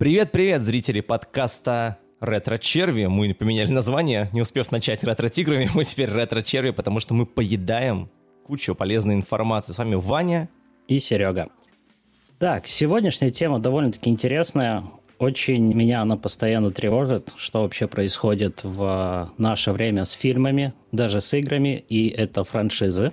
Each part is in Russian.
Привет-привет, зрители подкаста Ретро-черви. Мы поменяли название, не успев начать ретро-тиграми, мы теперь ретро-черви, потому что мы поедаем кучу полезной информации. С вами Ваня и Серега. Так, сегодняшняя тема довольно-таки интересная. Очень меня она постоянно тревожит, что вообще происходит в наше время с фильмами, даже с играми, и это франшизы.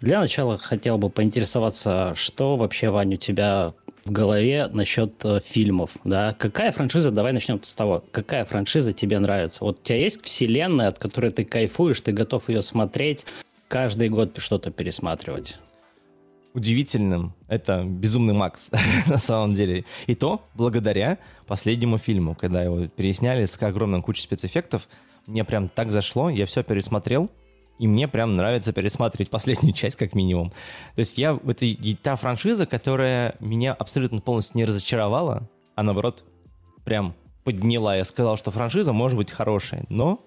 Для начала хотел бы поинтересоваться, что вообще, Ваня, у тебя в голове насчет э, фильмов, да? Какая франшиза, давай начнем с того, какая франшиза тебе нравится? Вот у тебя есть вселенная, от которой ты кайфуешь, ты готов ее смотреть, каждый год что-то пересматривать? удивительным. Это «Безумный Макс» на самом деле. И то благодаря последнему фильму, когда его пересняли с огромным кучей спецэффектов. Мне прям так зашло, я все пересмотрел, и мне прям нравится пересматривать последнюю часть как минимум. То есть я, это та франшиза, которая меня абсолютно полностью не разочаровала, а наоборот прям подняла. Я сказал, что франшиза может быть хорошая, но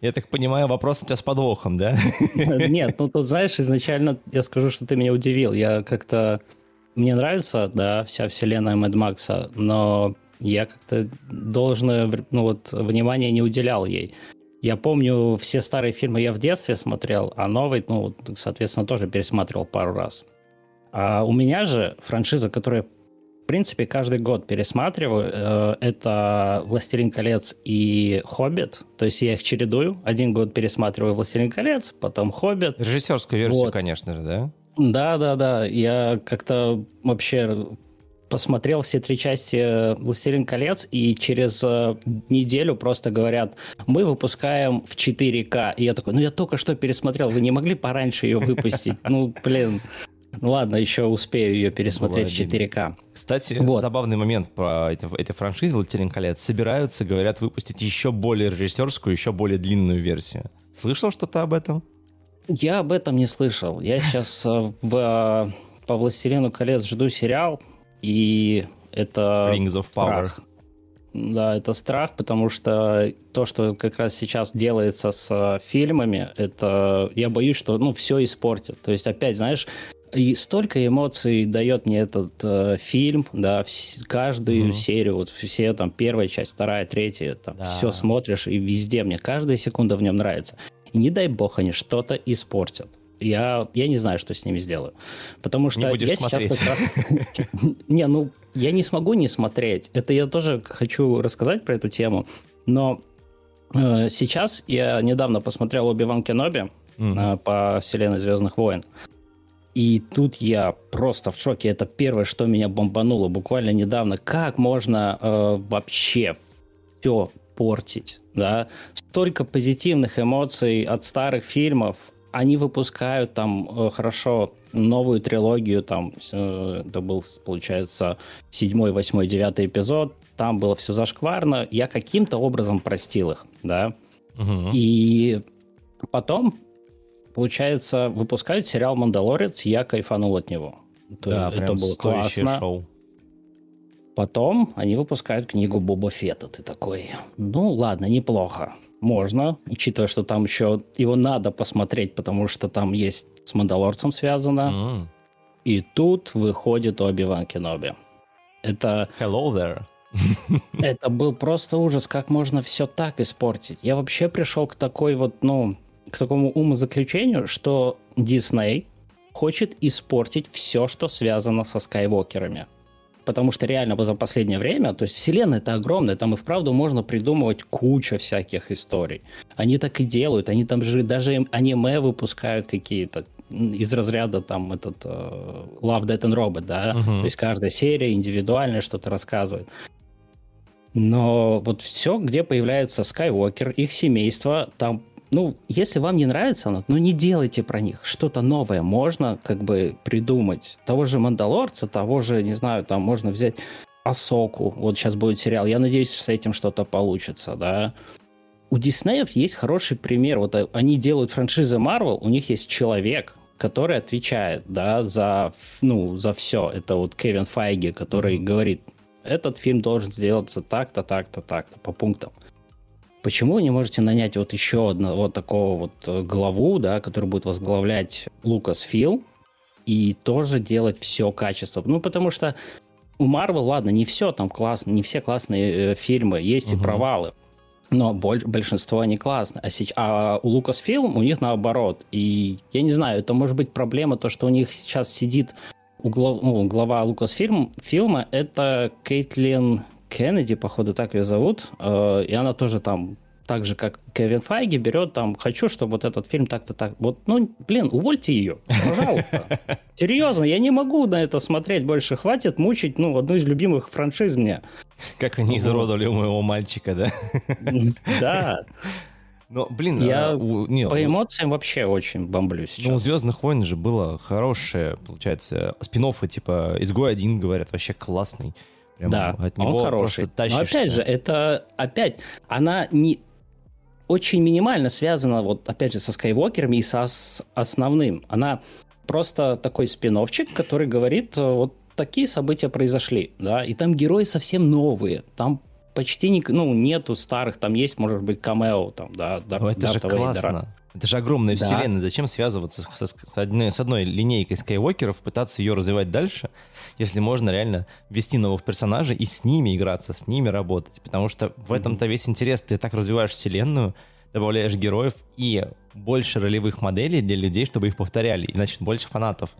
я так понимаю, вопрос у тебя с подвохом, да? Нет, ну тут, знаешь, изначально я скажу, что ты меня удивил. Я как-то... Мне нравится, да, вся вселенная Мэд Макса, но я как-то должное, ну вот, внимание не уделял ей. Я помню, все старые фильмы я в детстве смотрел, а новый, ну, соответственно, тоже пересматривал пару раз. А у меня же франшиза, которая в принципе, каждый год пересматриваю. Э, это «Властелин колец» и «Хоббит». То есть я их чередую. Один год пересматриваю «Властелин колец», потом «Хоббит». Режиссерскую версию, вот. конечно же, да? Да, да, да. Я как-то вообще посмотрел все три части «Властелин колец», и через э, неделю просто говорят, мы выпускаем в 4К. И я такой, ну я только что пересмотрел, вы не могли пораньше ее выпустить? Ну, блин. Ну ладно, еще успею ее пересмотреть в 4К. Кстати, вот. забавный момент про эти, эти франшизы «Властелин колец». Собираются, говорят, выпустить еще более режиссерскую, еще более длинную версию. Слышал что-то об этом? Я об этом не слышал. Я сейчас э, в, э, по «Властелину колец» жду сериал, и это Rings of Power. страх. Да, это страх, потому что то, что как раз сейчас делается с э, фильмами, это я боюсь, что ну все испортит. То есть опять, знаешь, и столько эмоций дает мне этот э, фильм, да, вс- каждую mm-hmm. серию, вот все там первая часть, вторая, третья, там да. все смотришь, и везде мне каждая секунда в нем нравится. И не дай бог они что-то испортят. Я, я не знаю, что с ними сделаю. Потому что не я смотреть. сейчас как раз... Не, ну, я не смогу не смотреть. Это я тоже хочу рассказать про эту тему. Но э, сейчас я недавно посмотрел Оби-Ван Кеноби э, по вселенной Звездных войн. И тут я просто в шоке. Это первое, что меня бомбануло буквально недавно. Как можно э, вообще все портить, да? Столько позитивных эмоций от старых фильмов. Они выпускают там э, хорошо новую трилогию, там э, это был, получается, седьмой, восьмой, девятый эпизод. Там было все зашкварно. Я каким-то образом простил их, да? Угу. И потом получается, выпускают сериал «Мандалорец», я кайфанул от него. Да, это, это было классно. Шоу. Потом они выпускают книгу Боба Фетта. Ты такой, ну ладно, неплохо. Можно, учитывая, что там еще его надо посмотреть, потому что там есть с Мандалорцем связано. Mm. И тут выходит Оби-Ван Кеноби. Это... Hello there. это был просто ужас, как можно все так испортить. Я вообще пришел к такой вот, ну, к такому умозаключению, что Дисней хочет испортить все, что связано со скайвокерами. Потому что реально за последнее время, то есть вселенная это огромная, там и вправду можно придумывать кучу всяких историй. Они так и делают, они там же даже аниме выпускают какие-то из разряда там этот uh, Love, Death and Robot, да, uh-huh. то есть каждая серия индивидуальная что-то рассказывает. Но вот все, где появляется Скайуокер, их семейство, там ну, если вам не нравится оно, ну не делайте про них что-то новое. Можно как бы придумать. Того же Мандалорца, того же, не знаю, там можно взять Асоку. Вот сейчас будет сериал. Я надеюсь, с этим что-то получится, да. У Диснеев есть хороший пример. Вот они делают франшизы Marvel, у них есть человек, который отвечает, да, за, ну, за все. Это вот Кевин Файги, который mm-hmm. говорит, этот фильм должен сделаться так-то, так-то, так-то, по пунктам. Почему вы не можете нанять вот еще одного вот такого вот э, главу, да, который будет возглавлять Лукас Фил и тоже делать все качество? Ну, потому что у Марвел, ладно, не все там классно, не все классные э, фильмы, есть угу. и провалы. Но больш, большинство они классные. А, сейчас, а у Lucasfilm у них наоборот. И я не знаю, это может быть проблема, то, что у них сейчас сидит у глав, ну, глава Lucasfilm фильма, это Кейтлин Кеннеди, походу так ее зовут. Э, и она тоже там так же, как Кевин Файги, берет там, хочу, чтобы вот этот фильм так-то так. Вот, ну, блин, увольте ее, пожалуйста. Серьезно, я не могу на это смотреть больше. Хватит мучить, ну, одну из любимых франшиз мне. Как они изуродовали у моего мальчика, да? Да. Но, блин, я а, у, не, по эмоциям вообще очень бомблю сейчас. Ну, у Звездных войн же было хорошее, получается, спин типа «Изгой один», говорят, вообще классный. Прям да, от него он хороший. Но опять же, это опять, она не очень минимально связана, вот опять же, со Скайуокерами и со с основным. Она просто такой спин который говорит, э, вот такие события произошли, да, и там герои совсем новые, там почти не, ну, нету старых, там есть, может быть, камео, там, да, Дар, это же классно. Вейдера. Это же огромная да. вселенная. Зачем связываться с, с, одной, с одной линейкой Скайуокеров, пытаться ее развивать дальше, если можно реально ввести новых персонажей и с ними играться, с ними работать? Потому что в этом-то весь интерес. Ты так развиваешь вселенную, добавляешь героев и больше ролевых моделей для людей, чтобы их повторяли, и значит больше фанатов.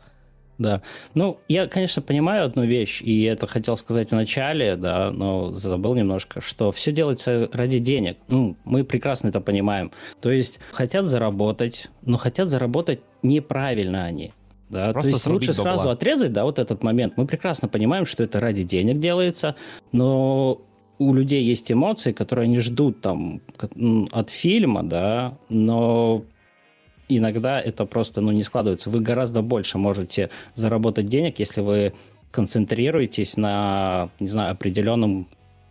Да. Ну, я, конечно, понимаю одну вещь, и это хотел сказать в начале, да, но забыл немножко, что все делается ради денег. Ну, мы прекрасно это понимаем. То есть хотят заработать, но хотят заработать неправильно они. Да, Просто то есть лучше бабла. сразу отрезать, да, вот этот момент. Мы прекрасно понимаем, что это ради денег делается, но у людей есть эмоции, которые они ждут там от фильма, да, но иногда это просто ну, не складывается. Вы гораздо больше можете заработать денег, если вы концентрируетесь на, не знаю, определенном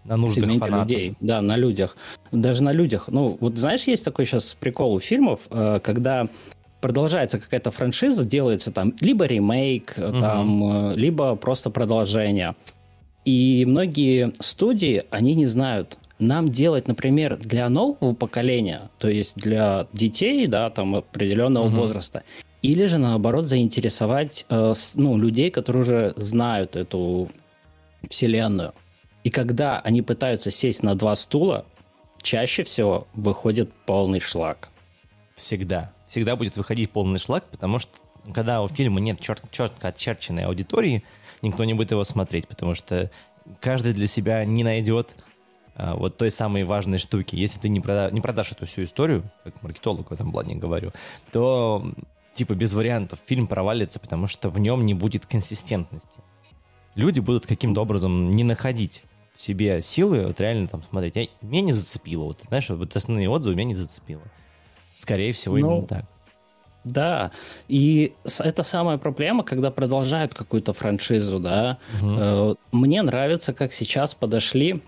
на нужных сегменте фанатов. людей. Да, на людях. Даже на людях. Ну, вот знаешь, есть такой сейчас прикол у фильмов, э, когда продолжается какая-то франшиза, делается там либо ремейк, угу. там, э, либо просто продолжение. И многие студии, они не знают, нам делать, например, для нового поколения, то есть для детей, да, там определенного угу. возраста, или же наоборот заинтересовать э, ну, людей, которые уже знают эту вселенную. И когда они пытаются сесть на два стула, чаще всего выходит полный шлак. Всегда. Всегда будет выходить полный шлак, потому что когда у фильма нет чет- четко очерченной аудитории, никто не будет его смотреть, потому что каждый для себя не найдет вот той самой важной штуки. Если ты не, прода- не продашь эту всю историю, как маркетолог в этом плане говорю, то типа без вариантов фильм провалится, потому что в нем не будет консистентности. Люди будут каким-то образом не находить в себе силы, вот реально там смотреть. Я, меня не зацепило. Вот, знаешь, вот основные отзывы меня не зацепило. Скорее всего, ну, именно так. Да, и это самая проблема, когда продолжают какую-то франшизу, да. Угу. Мне нравится, как сейчас подошли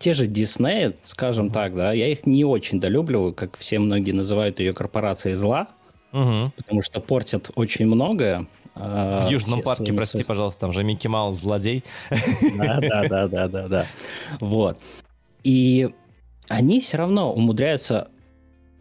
те же Дисней, скажем угу. так, да, я их не очень долюбливаю, как все многие называют ее корпорацией зла, угу. потому что портят очень многое. А, В Южном парке, свои... прости, пожалуйста, там же Микки Маус злодей. Да, да, да, да, да, да. Вот. И они все равно умудряются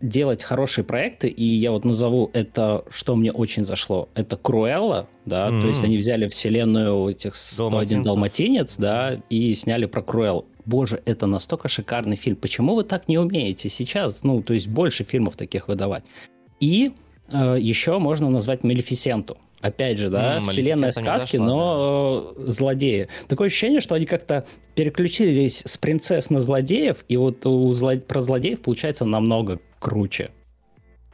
делать хорошие проекты, и я вот назову это, что мне очень зашло, это Круэлла, да, mm-hmm. то есть они взяли вселенную этих 101 Далматинец, да, и сняли про Круэлл. Боже, это настолько шикарный фильм. Почему вы так не умеете сейчас, ну, то есть больше фильмов таких выдавать? И э, еще можно назвать Малефисенту. Опять же, да, mm, вселенная сказки, зашла, но да. злодеи. Такое ощущение, что они как-то переключились с принцесс на злодеев, и вот у зло... про злодеев получается намного круче.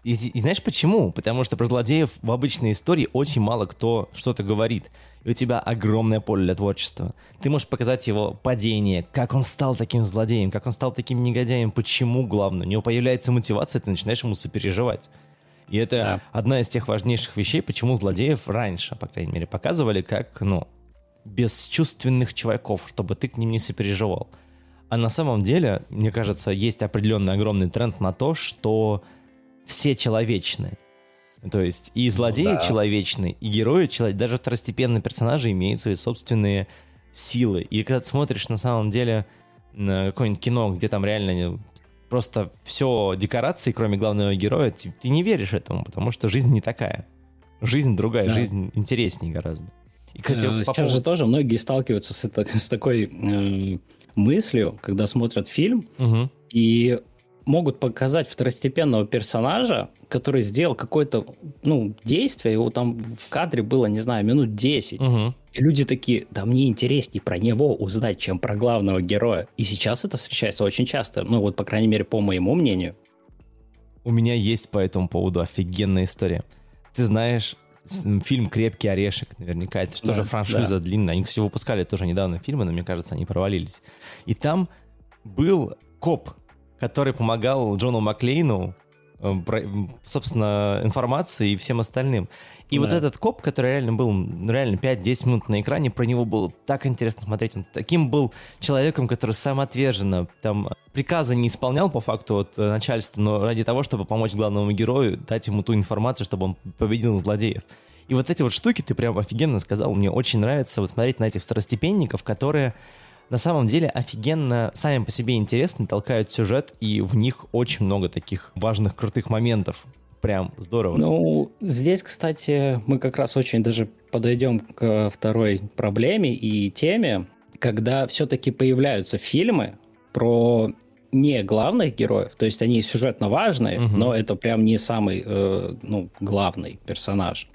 И, и знаешь почему? Потому что про злодеев в обычной истории очень мало кто что-то говорит. И у тебя огромное поле для творчества. Ты можешь показать его падение, как он стал таким злодеем, как он стал таким негодяем, почему, главное. У него появляется мотивация, ты начинаешь ему сопереживать. И это да. одна из тех важнейших вещей, почему злодеев раньше, по крайней мере, показывали как, ну, бесчувственных чуваков, чтобы ты к ним не сопереживал. А на самом деле, мне кажется, есть определенный огромный тренд на то, что все человечны. То есть и злодеи ну, да. человечны, и герои человечны, даже второстепенные персонажи имеют свои собственные силы. И когда ты смотришь на самом деле на какое-нибудь кино, где там реально просто все декорации, кроме главного героя, ты, ты не веришь этому, потому что жизнь не такая. Жизнь другая, да. жизнь интереснее гораздо. И, кстати, Сейчас поводу... же тоже многие сталкиваются с, это, с такой э, мыслью, когда смотрят фильм, угу. и могут показать второстепенного персонажа, который сделал какое-то ну, действие, его там в кадре было, не знаю, минут 10. Угу. И люди такие, да мне интереснее про него узнать, чем про главного героя. И сейчас это встречается очень часто, ну вот, по крайней мере, по моему мнению. У меня есть по этому поводу офигенная история. Ты знаешь, фильм «Крепкий орешек», наверняка, это да, тоже франшиза да. длинная. Они, кстати, выпускали тоже недавно фильмы, но мне кажется, они провалились. И там был коп, который помогал Джону Маклейну, собственно, информации и всем остальным. И да. вот этот коп, который реально был, реально 5-10 минут на экране, про него было так интересно смотреть. Он таким был человеком, который самоотверженно там приказы не исполнял по факту от э, начальства, но ради того, чтобы помочь главному герою, дать ему ту информацию, чтобы он победил злодеев. И вот эти вот штуки ты прям офигенно сказал. Мне очень нравится вот смотреть на этих второстепенников, которые на самом деле офигенно сами по себе интересны, толкают сюжет, и в них очень много таких важных, крутых моментов. Прям здорово. Ну, здесь, кстати, мы как раз очень даже подойдем к второй проблеме и теме, когда все-таки появляются фильмы про не главных героев, то есть они сюжетно важные, угу. но это прям не самый э, ну, главный персонаж.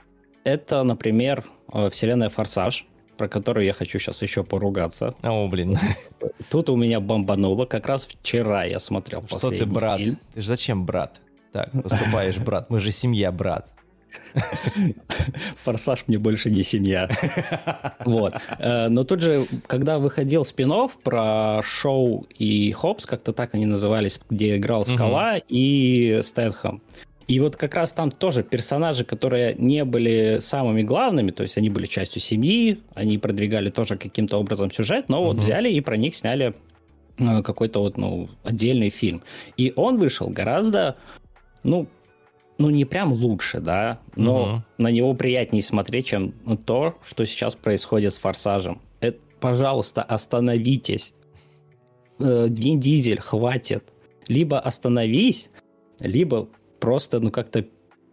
Это, например, э, вселенная Форсаж, про которую я хочу сейчас еще поругаться. О, блин. Тут у меня бомбануло. Как раз вчера я смотрел Что ты, брат? Фильм. Ты же зачем брат? Так, поступаешь, брат. Мы же семья, брат. Форсаж мне больше не семья. Вот. Э, но тут же, когда выходил спин про Шоу и Хопс, как-то так они назывались, где играл Скала и Стэтхэм. И вот как раз там тоже персонажи, которые не были самыми главными, то есть они были частью семьи, они продвигали тоже каким-то образом сюжет, но вот взяли и про них сняли э, какой-то вот, ну, отдельный фильм. И он вышел гораздо, ну, ну, не прям лучше, да, но угу. на него приятнее смотреть, чем то, что сейчас происходит с «Форсажем». Это, пожалуйста, остановитесь. Э, Вин Дизель, хватит. Либо остановись, либо просто, ну, как-то,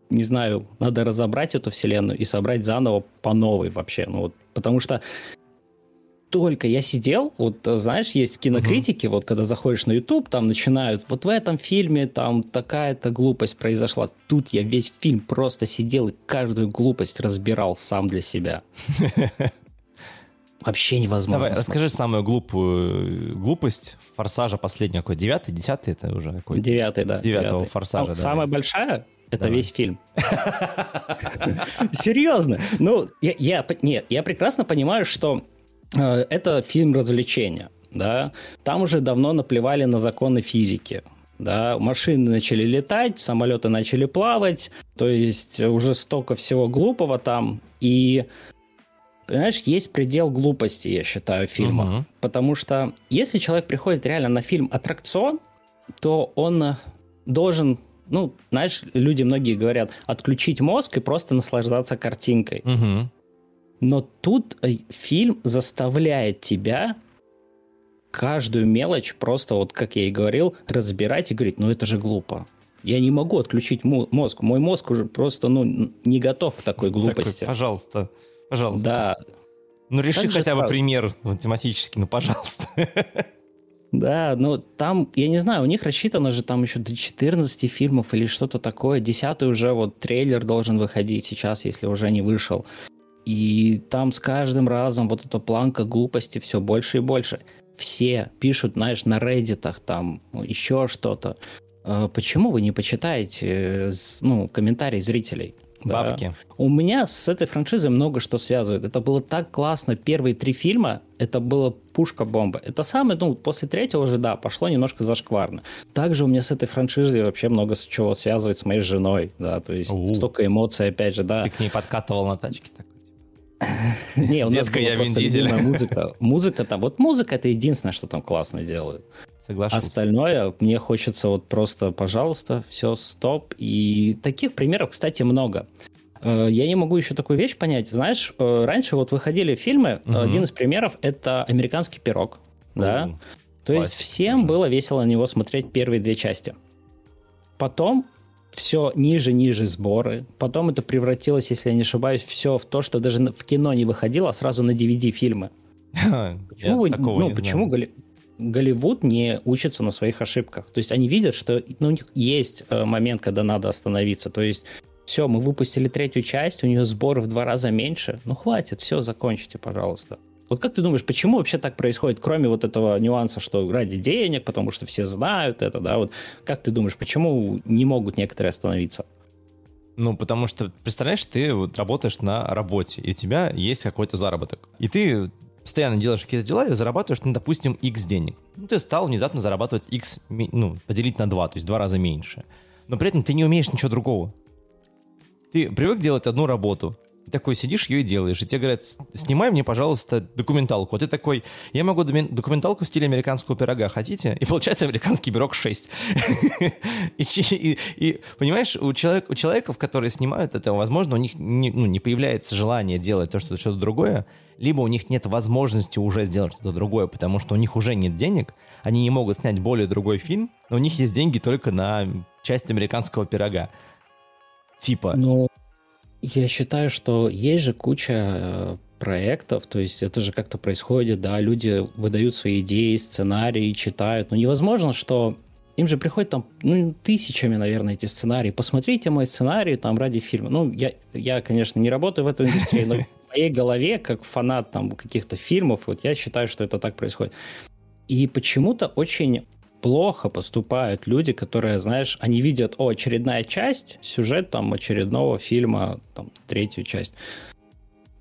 не знаю, надо разобрать эту вселенную и собрать заново по новой вообще. Ну, вот, потому что только я сидел, вот знаешь, есть кинокритики, uh-huh. вот когда заходишь на YouTube, там начинают, вот в этом фильме там такая-то глупость произошла. Тут я весь фильм просто сидел и каждую глупость разбирал сам для себя. Вообще невозможно. Давай, смотреть. расскажи самую глупую глупость Форсажа последнего, какой, девятый, десятый это уже какой? Девятый, да. Девятого девятый. Форсажа, ну, да. Самая большая это Давай. весь фильм. Серьезно. Ну, я, я, нет, я прекрасно понимаю, что э, это фильм развлечения. Да? Там уже давно наплевали на законы физики. Да, машины начали летать, самолеты начали плавать, то есть уже столько всего глупого там. И понимаешь, есть предел глупости, я считаю, в фильмах. Угу. Потому что если человек приходит реально на фильм аттракцион, то он должен, ну, знаешь, люди многие говорят, отключить мозг и просто наслаждаться картинкой. Угу. Но тут э, фильм заставляет тебя каждую мелочь просто, вот как я и говорил, разбирать и говорить, ну это же глупо. Я не могу отключить мозг. Мой мозг уже просто ну, не готов к такой глупости. Такой, пожалуйста. Пожалуйста. Да. Ну, реши так хотя бы так. пример математический, ну, пожалуйста. Да, ну там, я не знаю, у них рассчитано же там еще до 14 фильмов или что-то такое. Десятый уже вот трейлер должен выходить сейчас, если уже не вышел. И там с каждым разом вот эта планка глупости все больше и больше. Все пишут, знаешь, на реддитах там еще что-то. А почему вы не почитаете э, ну, комментарии зрителей? Бабки. Да. У меня с этой франшизой много что связывает. Это было так классно. Первые три фильма, это было пушка-бомба. Это самое, ну, после третьего уже, да, пошло немножко зашкварно. Также у меня с этой франшизой вообще много с чего связывает с моей женой, да, то есть У-у. столько эмоций, опять же, да. Ты к ней подкатывал на тачке такой? Не, у нас была просто музыка. Музыка там, вот музыка это единственное, что там классно делают. Соглашусь. Остальное мне хочется вот просто, пожалуйста, все, стоп. И таких примеров, кстати, много. Э, я не могу еще такую вещь понять. Знаешь, э, раньше вот выходили фильмы, угу. один из примеров это «Американский пирог». Да? То есть всем было весело на него смотреть первые две части. Потом все ниже, ниже сборы. Потом это превратилось, если я не ошибаюсь, все в то, что даже в кино не выходило, а сразу на DVD фильмы. Почему, вы, ну, почему Голли... Голливуд не учится на своих ошибках? То есть они видят, что ну, у них есть э, момент, когда надо остановиться. То есть все, мы выпустили третью часть, у нее сборы в два раза меньше. Ну хватит, все, закончите, пожалуйста. Вот как ты думаешь, почему вообще так происходит, кроме вот этого нюанса, что ради денег, потому что все знают это, да, вот как ты думаешь, почему не могут некоторые остановиться? Ну, потому что, представляешь, ты вот работаешь на работе, и у тебя есть какой-то заработок. И ты постоянно делаешь какие-то дела и зарабатываешь, ну, допустим, X денег. Ну, ты стал внезапно зарабатывать X, ну, поделить на 2, то есть в два раза меньше. Но при этом ты не умеешь ничего другого. Ты привык делать одну работу, такой сидишь, ее и делаешь. И тебе говорят, снимай мне, пожалуйста, документалку. А ты такой, я могу документалку в стиле американского пирога, хотите? И получается американский пирог 6. и, понимаешь, у, человек, у человеков, которые снимают это, возможно, у них не, ну, появляется желание делать то, что что-то другое, либо у них нет возможности уже сделать что-то другое, потому что у них уже нет денег, они не могут снять более другой фильм, но у них есть деньги только на часть американского пирога. Типа. Ну, я считаю, что есть же куча э, проектов, то есть это же как-то происходит, да, люди выдают свои идеи, сценарии, читают, но невозможно, что им же приходят там ну, тысячами, наверное, эти сценарии. Посмотрите мой сценарий там ради фильма. Ну, я, я конечно, не работаю в этой индустрии, но в моей голове, как фанат там каких-то фильмов, вот я считаю, что это так происходит. И почему-то очень плохо поступают люди, которые, знаешь, они видят, о, очередная часть, сюжет там очередного фильма, там, третью часть.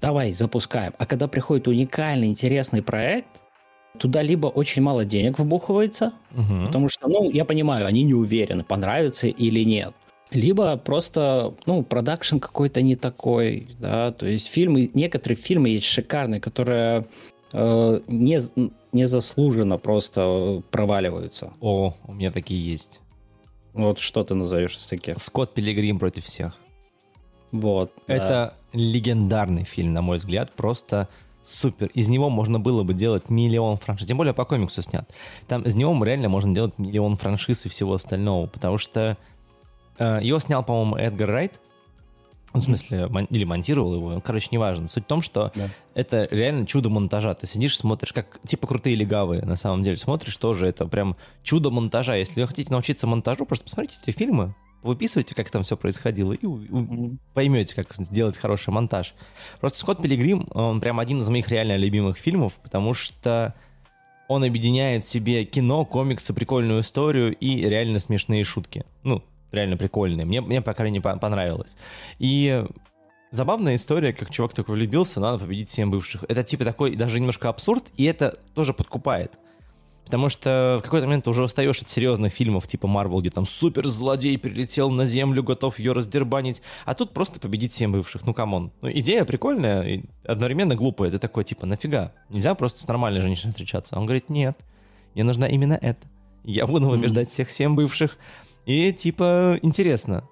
Давай, запускаем. А когда приходит уникальный, интересный проект, туда либо очень мало денег вбухивается, угу. потому что, ну, я понимаю, они не уверены, понравится или нет. Либо просто, ну, продакшн какой-то не такой, да, то есть фильмы, некоторые фильмы есть шикарные, которые э, не, незаслуженно просто проваливаются. О, у меня такие есть. Вот что ты назовешь из таких? Скотт Пилигрим против всех. Вот. Это да. легендарный фильм, на мой взгляд, просто супер. Из него можно было бы делать миллион франшиз. Тем более по комиксу снят. Там из него реально можно делать миллион франшиз и всего остального, потому что э, его снял, по-моему, Эдгар Райт. В смысле, мон- или монтировал его, короче, неважно. Суть в том, что да. это реально чудо монтажа. Ты сидишь, смотришь, как типа крутые легавые, на самом деле. Смотришь тоже, это прям чудо монтажа. Если вы хотите научиться монтажу, просто посмотрите эти фильмы, выписывайте, как там все происходило, и поймете, как сделать хороший монтаж. Просто Скотт Пилигрим, он прям один из моих реально любимых фильмов, потому что он объединяет в себе кино, комиксы, прикольную историю и реально смешные шутки. Ну, реально прикольные. Мне, мне по крайней мере, понравилось. И забавная история, как чувак такой влюбился, надо победить семь бывших. Это типа такой даже немножко абсурд, и это тоже подкупает. Потому что в какой-то момент ты уже устаешь от серьезных фильмов типа Марвел, где там супер злодей прилетел на землю, готов ее раздербанить, а тут просто победить семь бывших. Ну, come on. Ну, идея прикольная и одновременно глупая. Ты такой, типа, нафига? Нельзя просто с нормальной женщиной встречаться. Он говорит, нет, мне нужна именно это. Я буду побеждать всех всем бывших. И типа интересно.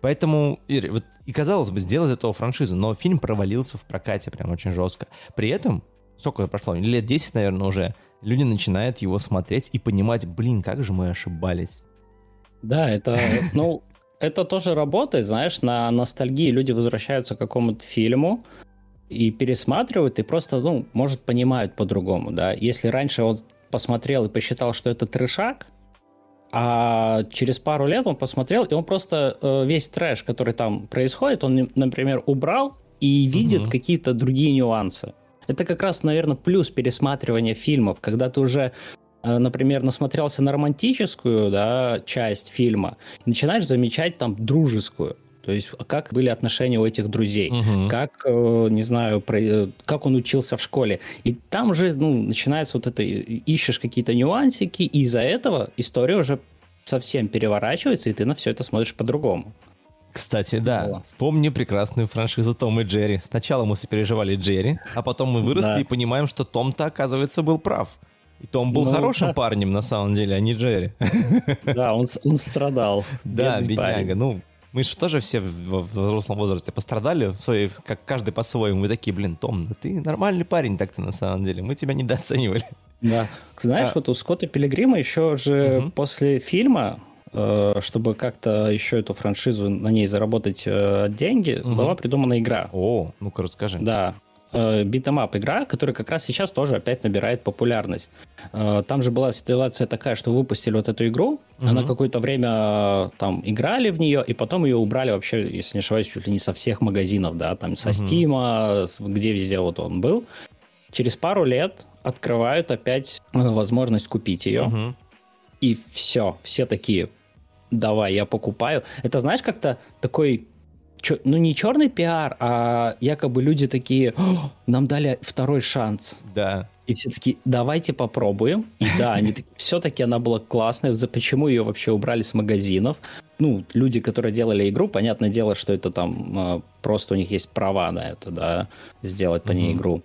Поэтому, и, вот, и казалось бы, сделать этого франшизу, но фильм провалился в прокате прям очень жестко. При этом, сколько прошло, лет 10, наверное, уже, люди начинают его смотреть и понимать, блин, как же мы ошибались. Да, это, ну, это тоже работает, знаешь, на ностальгии люди возвращаются к какому-то фильму и пересматривают, и просто, ну, может, понимают по-другому, да. Если раньше он посмотрел и посчитал, что это трешак, а через пару лет он посмотрел, и он просто э, весь трэш, который там происходит, он, например, убрал и видит угу. какие-то другие нюансы. Это как раз, наверное, плюс пересматривания фильмов, когда ты уже э, например, насмотрелся на романтическую да, часть фильма, и начинаешь замечать там дружескую. То есть, как были отношения у этих друзей, угу. как, э, не знаю, э, как он учился в школе. И там уже ну, начинается вот это, ищешь какие-то нюансики, и из-за этого история уже совсем переворачивается, и ты на все это смотришь по-другому. Кстати, да, О. вспомни прекрасную франшизу Том и Джерри. Сначала мы сопереживали Джерри, а потом мы выросли да. и понимаем, что Том-то, оказывается, был прав. И Том был ну, хорошим да. парнем, на самом деле, а не Джерри. Да, он, он страдал. Да, бедняга. Парень. Ну, мы же тоже все в взрослом возрасте пострадали, свои, как каждый по-своему. Мы такие, блин, Том, да ты нормальный парень так-то на самом деле. Мы тебя недооценивали. Да. Знаешь, а... вот у Скотта Пилигрима еще же угу. после фильма э, чтобы как-то еще эту франшизу на ней заработать э, деньги, угу. была придумана игра. О, ну-ка расскажи. Да, beat 'em up игра, которая как раз сейчас тоже опять набирает популярность. Там же была ситуация такая, что выпустили вот эту игру, угу. она какое-то время там играли в нее, и потом ее убрали вообще, если не ошибаюсь, чуть ли не со всех магазинов, да, там со Стима, где везде вот он был. Через пару лет открывают опять возможность купить ее. Угу. И все, все такие, давай, я покупаю. Это знаешь, как-то такой ну не черный пиар, а якобы люди такие, нам дали второй шанс. Да. И все такие, давайте попробуем. И да, они все-таки она была классная. За почему ее вообще убрали с магазинов? Ну, люди, которые делали игру, понятное дело, что это там а, просто у них есть права на это, да, сделать по ней игру.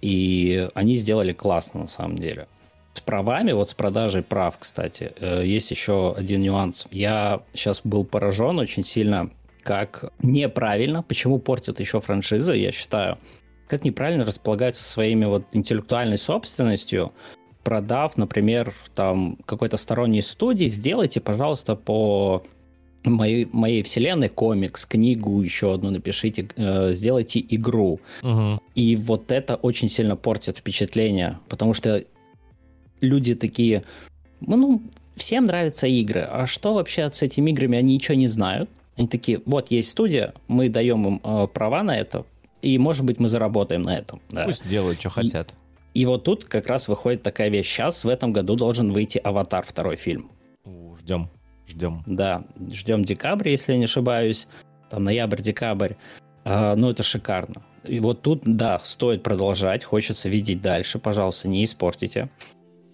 И они сделали классно на самом деле. С правами, вот с продажей прав, кстати, э, есть еще один нюанс. Я сейчас был поражен очень сильно как неправильно, почему портят еще франшизы, я считаю, как неправильно располагаются своими вот интеллектуальной собственностью, продав, например, там какой-то сторонней студии, сделайте, пожалуйста, по моей, моей вселенной комикс, книгу еще одну напишите, э, сделайте игру. Угу. И вот это очень сильно портит впечатление, потому что люди такие, ну, всем нравятся игры, а что вообще с этими играми, они ничего не знают. Они такие, вот есть студия, мы даем им э, права на это, и, может быть, мы заработаем на этом. Да. Пусть делают, что хотят. И, и вот тут как раз выходит такая вещь. Сейчас в этом году должен выйти «Аватар» второй фильм. Ждем, ждем. Да, ждем декабрь, если я не ошибаюсь. Там ноябрь-декабрь. А, ну, это шикарно. И вот тут, да, стоит продолжать, хочется видеть дальше. Пожалуйста, не испортите.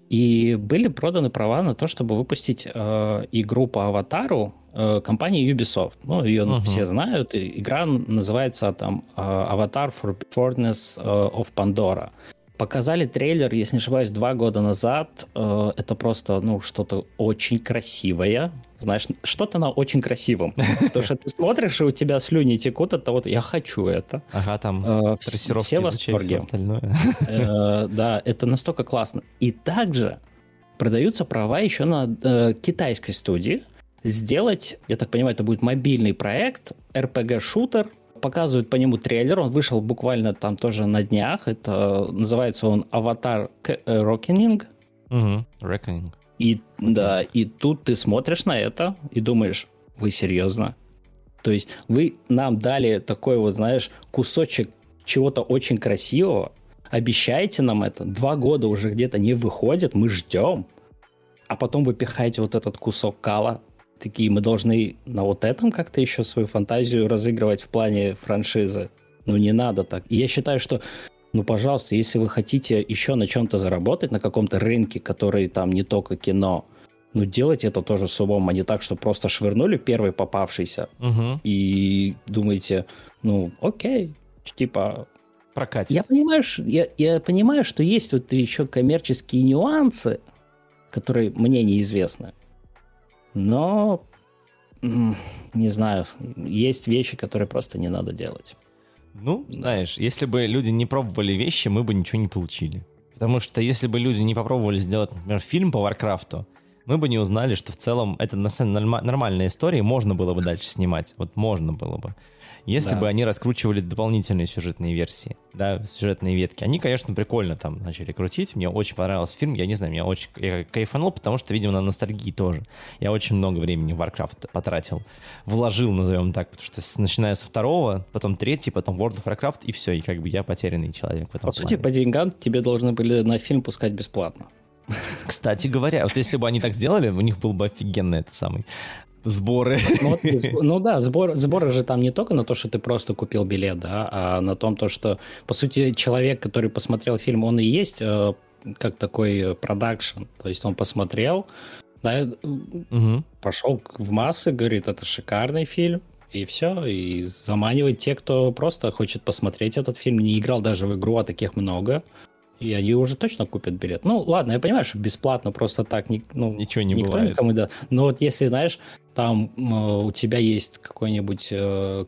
И были проданы права на то, чтобы выпустить э, игру по аватару э, компании Ubisoft. Ну, ее uh-huh. все знают. Игра называется там э, Avatar for Fortness э, of Pandora. Показали трейлер, если не ошибаюсь, два года назад. Э, это просто, ну, что-то очень красивое. Знаешь, что-то на очень красивом. Потому что ты смотришь, и у тебя слюни текут от того, я хочу это. Ага, там э, все в восторге. Э, да, это настолько классно. И также продаются права еще на китайской студии сделать, я так понимаю, это будет мобильный проект, RPG-шутер, показывают по нему трейлер, он вышел буквально там тоже на днях, это называется он «Аватар Reckoning». Угу, Reckoning. И, да, и тут ты смотришь на это и думаешь, вы серьезно? То есть вы нам дали такой вот, знаешь, кусочек чего-то очень красивого, обещаете нам это, два года уже где-то не выходит, мы ждем, а потом вы пихаете вот этот кусок кала такие, мы должны на вот этом как-то еще свою фантазию разыгрывать в плане франшизы. Ну, не надо так. И я считаю, что ну, пожалуйста, если вы хотите еще на чем-то заработать, на каком-то рынке, который там не только кино, ну, делайте это тоже с умом, а не так, что просто швырнули первый попавшийся угу. и думаете, ну, окей, типа... Прокатит. Я понимаю, я, я понимаю, что есть вот еще коммерческие нюансы, которые мне неизвестны. Но, не знаю, есть вещи, которые просто не надо делать. Ну, знаешь, если бы люди не пробовали вещи, мы бы ничего не получили. Потому что если бы люди не попробовали сделать, например, фильм по Варкрафту, мы бы не узнали, что в целом это на самом деле нормальная история, и можно было бы дальше снимать. Вот можно было бы если да. бы они раскручивали дополнительные сюжетные версии, да, сюжетные ветки. Они, конечно, прикольно там начали крутить. Мне очень понравился фильм. Я не знаю, меня очень я кайфанул, потому что, видимо, на ностальгии тоже. Я очень много времени в Warcraft потратил. Вложил, назовем так, потому что начиная со второго, потом третий, потом World of Warcraft, и все. И как бы я потерянный человек в этом По плане. сути, по деньгам тебе должны были на фильм пускать бесплатно. Кстати говоря, вот если бы они так сделали, у них был бы офигенно этот самый Сборы. Ну, вот, ну да, сбор, сборы же там не только на то, что ты просто купил билет, да, а на том, то, что, по сути, человек, который посмотрел фильм, он и есть э, как такой продакшн. То есть он посмотрел, да, угу. пошел в массы, говорит, это шикарный фильм, и все, и заманивает те, кто просто хочет посмотреть этот фильм, не играл даже в игру, а таких много. И они уже точно купят билет. Ну, ладно, я понимаю, что бесплатно просто так ну, ничего не никто бывает. никому да. Но вот если, знаешь, там э, у тебя есть какой-нибудь э,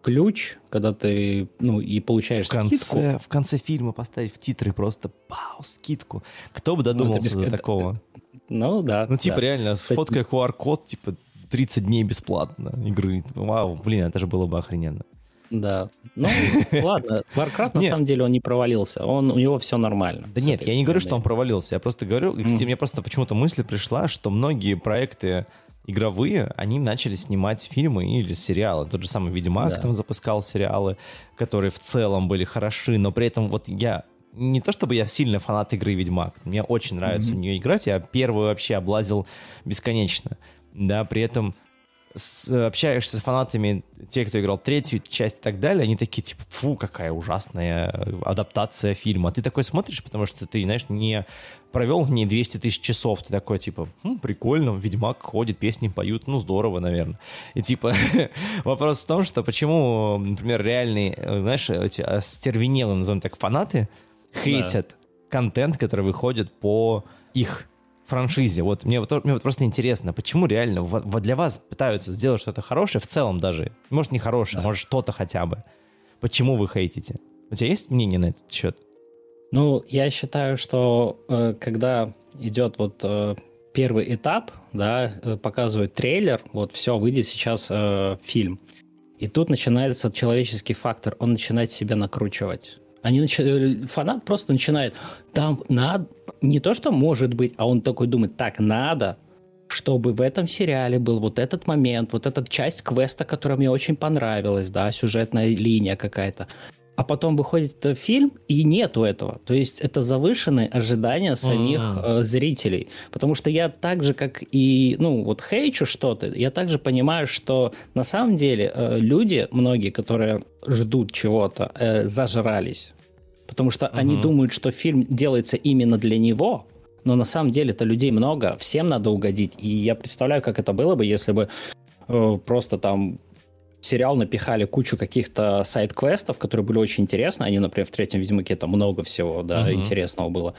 ключ, когда ты, ну, и получаешь в конце, скидку. В конце фильма поставить в титры просто пау, скидку. Кто бы додумался ну, без... до такого? Ну да. Ну типа да. реально, сфоткай QR-код, типа 30 дней бесплатно игры. Вау, блин, это же было бы охрененно. Да. Ну, ладно, Warcraft на самом деле он не провалился. Он, у него все нормально. Да нет, я не говорю, что он провалился. Я просто говорю, кстати, мне просто почему-то мысль пришла, что многие проекты игровые, они начали снимать фильмы или сериалы. Тот же самый Ведьмак да. там запускал сериалы, которые в целом были хороши, но при этом вот я не то чтобы я сильно фанат игры Ведьмак, мне очень нравится mm-hmm. в нее играть, я первую вообще облазил бесконечно, да, при этом с, общаешься с фанатами, те, кто играл третью часть и так далее, они такие, типа, фу, какая ужасная адаптация фильма. А ты такой смотришь, потому что ты, знаешь, не провел в ней 200 тысяч часов. Ты такой, типа, хм, прикольно, Ведьмак ходит, песни поют, ну, здорово, наверное. И, типа, вопрос в том, что почему, например, реальные, знаешь, эти остервенелые, назовем так, фанаты хейтят да. контент, который выходит по их франшизе. Вот мне, вот мне вот просто интересно, почему реально вот для вас пытаются сделать что-то хорошее, в целом даже, может не хорошее, да. может что-то хотя бы. Почему вы хейтите? У тебя есть мнение на этот счет? Ну, я считаю, что э, когда идет вот э, первый этап, да, э, показывают трейлер, вот все, выйдет сейчас э, фильм. И тут начинается человеческий фактор, он начинает себя накручивать. Они нач... Э, фанат просто начинает, там надо, не то что может быть, а он такой думает, так надо, чтобы в этом сериале был вот этот момент, вот эта часть квеста, которая мне очень понравилась, да, сюжетная линия какая-то а потом выходит фильм, и нету этого. То есть это завышенные ожидания самих э, зрителей. Потому что я так же, как и, ну, вот хейчу что-то, я также понимаю, что на самом деле э, люди, многие, которые ждут чего-то, э, зажрались. Потому что mm-hmm. они думают, что фильм делается именно для него, но на самом деле это людей много, всем надо угодить. И я представляю, как это было бы, если бы э, просто там сериал напихали кучу каких-то сайт-квестов, которые были очень интересны. Они, например, в третьем Ведьмаке там много всего да, uh-huh. интересного было.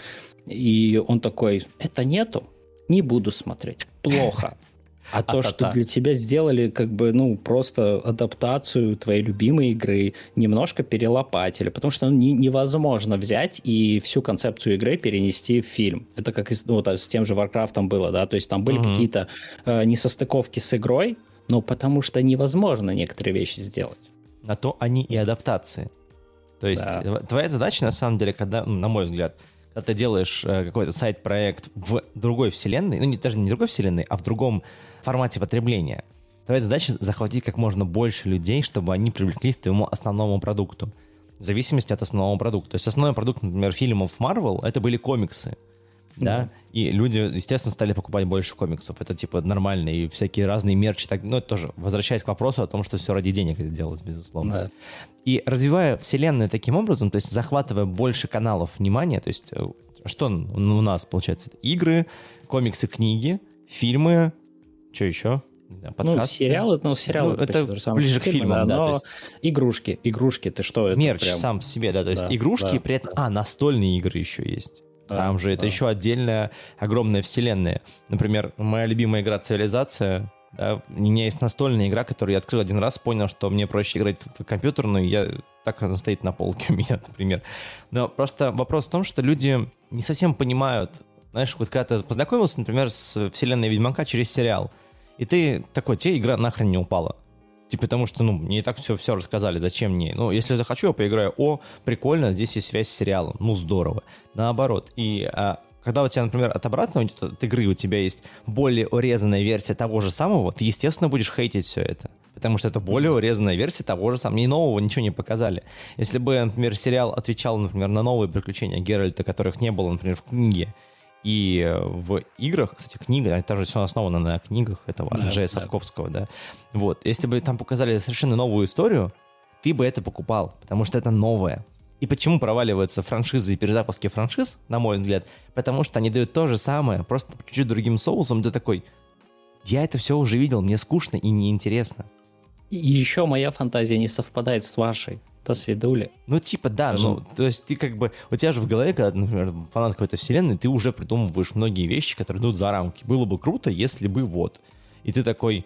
И он такой, это нету, не буду смотреть. Плохо. А, то, что для тебя сделали, как бы, ну, просто адаптацию твоей любимой игры, немножко перелопатили, потому что ну, не, невозможно взять и всю концепцию игры перенести в фильм. Это как и, ну, с тем же Warcraft было, да, то есть там были угу. какие-то э, несостыковки с игрой, ну, потому что невозможно некоторые вещи сделать. На то они и адаптации. То есть да. твоя задача, на самом деле, когда, ну, на мой взгляд, когда ты делаешь э, какой-то сайт-проект в другой вселенной, ну, не, даже не другой вселенной, а в другом формате потребления, твоя задача захватить как можно больше людей, чтобы они привлеклись к твоему основному продукту. В зависимости от основного продукта. То есть основной продукт, например, фильмов Marvel, это были комиксы да, и люди, естественно, стали покупать больше комиксов. Это, типа, нормально, и всякие разные мерчи, так, ну, это тоже, возвращаясь к вопросу о том, что все ради денег это делалось, безусловно. Да. И развивая вселенную таким образом, то есть захватывая больше каналов внимания, то есть э, что у нас, получается, игры, комиксы, книги, фильмы, что еще? Да, Ну, сериалы, ну, сериалы ну, это ближе к фильмам, да, но есть... игрушки, игрушки, ты что? Мерч прям... сам по себе, да, то есть да, игрушки, да, при этом... Да. А, настольные игры еще есть. Да, Там же да. это еще отдельная огромная вселенная. Например, моя любимая игра «Цивилизация», да, у меня есть настольная игра, которую я открыл один раз, понял, что мне проще играть в компьютерную, я так она стоит на полке у меня, например. Но просто вопрос в том, что люди не совсем понимают, знаешь, вот когда ты познакомился, например, с вселенной Ведьмака через сериал, и ты такой, тебе игра нахрен не упала. Типа, потому что, ну, мне и так все, все рассказали, зачем мне. Ну, если захочу, я поиграю. О, прикольно, здесь есть связь с сериалом. Ну, здорово. Наоборот. И а, когда у тебя, например, от обратного от игры у тебя есть более урезанная версия того же самого, ты, естественно, будешь хейтить все это. Потому что это более урезанная версия того же самого. Ни нового ничего не показали. Если бы, например, сериал отвечал, например, на новые приключения Геральта, которых не было, например, в книге, и э, в играх, кстати, книга, это же все основано на книгах этого да, Анджея да. Сапковского, да. Вот, если бы там показали совершенно новую историю, ты бы это покупал, потому что это новое. И почему проваливаются франшизы и перезапуски франшиз, на мой взгляд? Потому что они дают то же самое, просто чуть-чуть другим соусом. Ты такой, я это все уже видел, мне скучно и неинтересно. И еще моя фантазия не совпадает с вашей то свидули. Ну, типа, да, Скажу. ну, то есть ты как бы, у тебя же в голове, когда, например, фанат какой-то вселенной, ты уже придумываешь многие вещи, которые идут за рамки. Было бы круто, если бы вот. И ты такой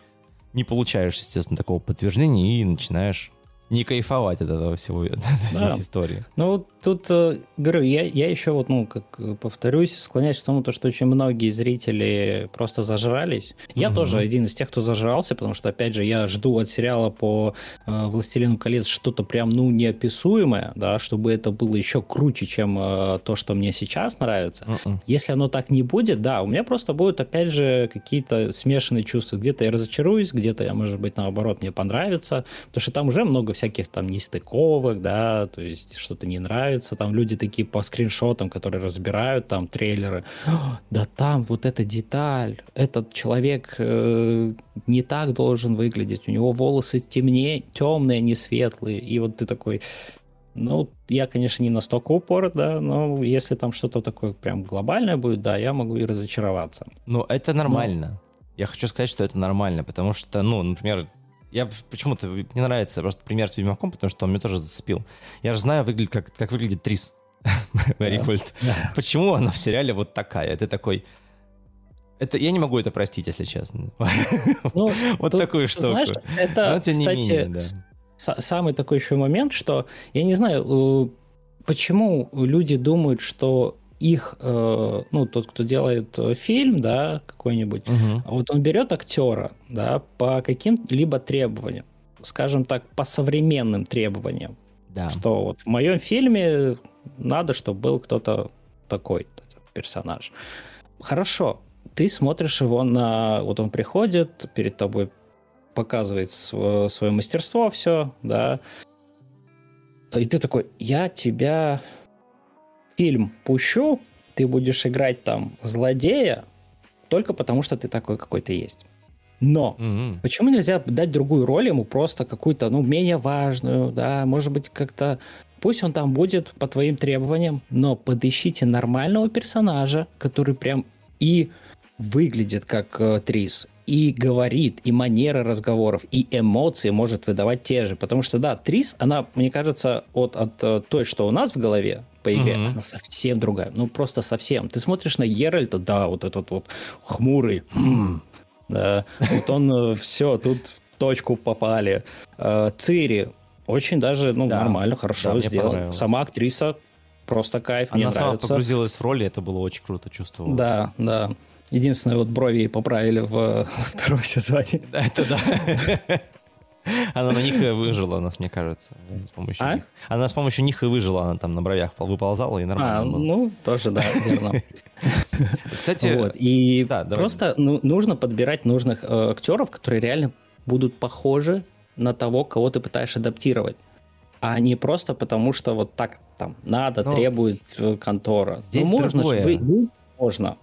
не получаешь, естественно, такого подтверждения и начинаешь не кайфовать от этого всего, да. истории. Ну, тут, э, говорю, я, я еще вот, ну, как повторюсь, склоняюсь к тому, то, что очень многие зрители просто зажрались. Я угу. тоже один из тех, кто зажрался, потому что, опять же, я жду от сериала по э, «Властелину колец» что-то прям, ну, неописуемое, да, чтобы это было еще круче, чем э, то, что мне сейчас нравится. Uh-uh. Если оно так не будет, да, у меня просто будут, опять же, какие-то смешанные чувства. Где-то я разочаруюсь, где-то я, может быть, наоборот, мне понравится, потому что там уже много всяких там нестыковок, да, то есть что-то не нравится, там люди такие по скриншотам, которые разбирают там трейлеры, да там вот эта деталь, этот человек э, не так должен выглядеть, у него волосы темнее, темные, не светлые, и вот ты такой, ну, я, конечно, не настолько упор, да, но если там что-то такое прям глобальное будет, да, я могу и разочароваться. Ну, это нормально. Но... Я хочу сказать, что это нормально, потому что, ну, например, я почему-то не нравится просто пример с Ведьмаком, потому что он меня тоже зацепил. Я же знаю, выглядит, как, как выглядит Трис Мэри да. Почему она в сериале вот такая? Это такой... Это, я не могу это простить, если честно. Ну, вот тут, такую штуку. Знаешь, это, Но, кстати, менее, да. самый такой еще момент, что я не знаю, э, почему люди думают, что их, э, ну, тот, кто делает э, фильм, да, какой-нибудь, угу. вот он берет актера, да, по каким-либо требованиям, скажем так, по современным требованиям. Да. Что вот в моем фильме надо, чтобы был кто-то такой персонаж. Хорошо, ты смотришь его на... Вот он приходит, перед тобой показывает свое, свое мастерство, все, да, и ты такой, я тебя фильм пущу, ты будешь играть там злодея только потому, что ты такой какой то есть. Но mm-hmm. почему нельзя дать другую роль ему просто какую-то, ну, менее важную, да, может быть, как-то Пусть он там будет по твоим требованиям, но подыщите нормального персонажа, который прям и выглядит как э, Трис, и говорит, и манера разговоров, и эмоции может выдавать те же. Потому что, да, Трис, она, мне кажется, от, от э, той, что у нас в голове по игре, mm-hmm. она совсем другая. Ну, просто совсем. Ты смотришь на Еральта, да, вот этот вот хмурый, да, вот он э, все, тут в точку попали. Э, Цири, очень даже, ну, да. нормально, хорошо да, сделан. Сама актриса просто кайф, Она мне сама нравится. погрузилась в роли, это было очень круто, чувствовалось. Да, да. Единственное, вот брови поправили в втором сезоне. Это да. Она на них и выжила, нас, мне кажется, с помощью а? них. Она с помощью них и выжила, она там на бровях выползала и нормально. А, было. ну, тоже, да, верно. Кстати, вот, и да, просто ну, нужно подбирать нужных э, актеров, которые реально будут похожи на того, кого ты пытаешься адаптировать а не просто потому, что вот так там надо, Но требует э, контора. Здесь ну, можно другое. Вы, можно.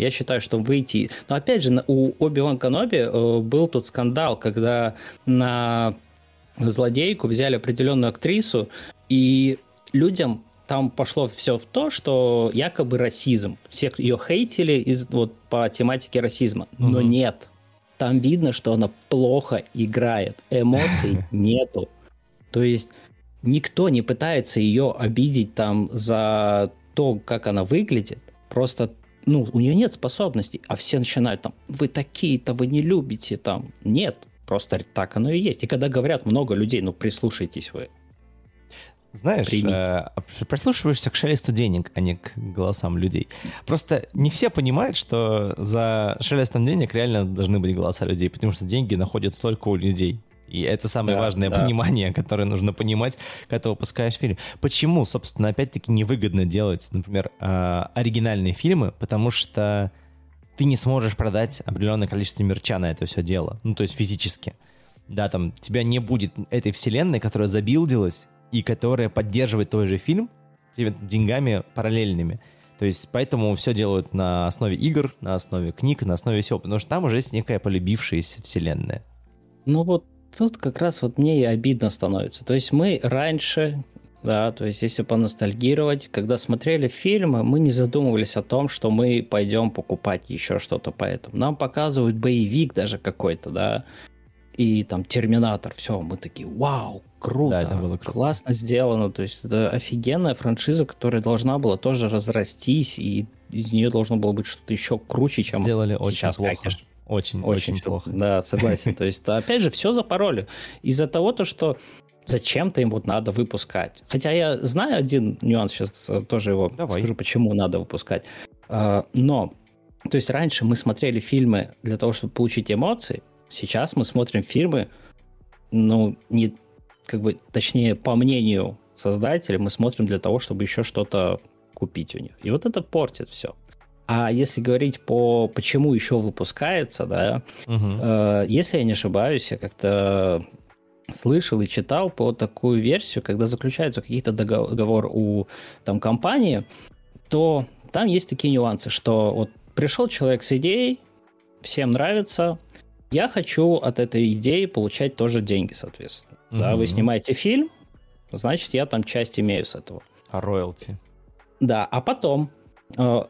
Я считаю, что выйти... Но опять же, у Оби-Ван Каноби э, был тот скандал, когда на злодейку взяли определенную актрису, и людям там пошло все в то, что якобы расизм. Всех ее хейтили из, вот, по тематике расизма. Но угу. нет. Там видно, что она плохо играет. Эмоций нету. То есть никто не пытается ее обидеть там за то, как она выглядит. Просто ну, у нее нет способностей, а все начинают там, вы такие-то, вы не любите там. Нет, просто так оно и есть. И когда говорят много людей, ну, прислушайтесь вы. Знаешь, э, прислушиваешься к шелесту денег, а не к голосам людей. Просто не все понимают, что за шелестом денег реально должны быть голоса людей, потому что деньги находятся только у людей. И это самое да, важное да. понимание, которое нужно понимать, когда ты выпускаешь фильм. Почему, собственно, опять-таки невыгодно делать, например, а, оригинальные фильмы, потому что ты не сможешь продать определенное количество мерча на это все дело, ну, то есть физически. Да, там, тебя не будет этой вселенной, которая забилдилась и которая поддерживает твой же фильм деньгами параллельными. То есть поэтому все делают на основе игр, на основе книг, на основе всего, потому что там уже есть некая полюбившаяся вселенная. Ну вот тут как раз вот мне и обидно становится. То есть мы раньше, да, то есть если поностальгировать, когда смотрели фильмы, мы не задумывались о том, что мы пойдем покупать еще что-то поэтому. Нам показывают боевик даже какой-то, да, и там Терминатор, все, мы такие, вау, круто, да, это было круто. классно сделано, то есть это офигенная франшиза, которая должна была тоже разрастись, и из нее должно было быть что-то еще круче, чем Сделали сейчас очень плохо. Конечно. Очень, очень, очень плохо. Да, согласен. То есть, опять же, все за пароли. Из-за того, то, что зачем-то им вот надо выпускать. Хотя я знаю один нюанс, сейчас тоже его Давай. скажу, почему надо выпускать. А, но, то есть раньше мы смотрели фильмы для того, чтобы получить эмоции, сейчас мы смотрим фильмы, ну, не, как бы, точнее, по мнению создателя, мы смотрим для того, чтобы еще что-то купить у них. И вот это портит все. А если говорить по почему еще выпускается, да, угу. э, если я не ошибаюсь, я как-то слышал и читал по такую версию, когда заключается какие-то договор у там компании, то там есть такие нюансы, что вот пришел человек с идеей, всем нравится, я хочу от этой идеи получать тоже деньги, соответственно. Угу. Да, вы снимаете фильм, значит, я там часть имею с этого. А роялти? Да, а потом э,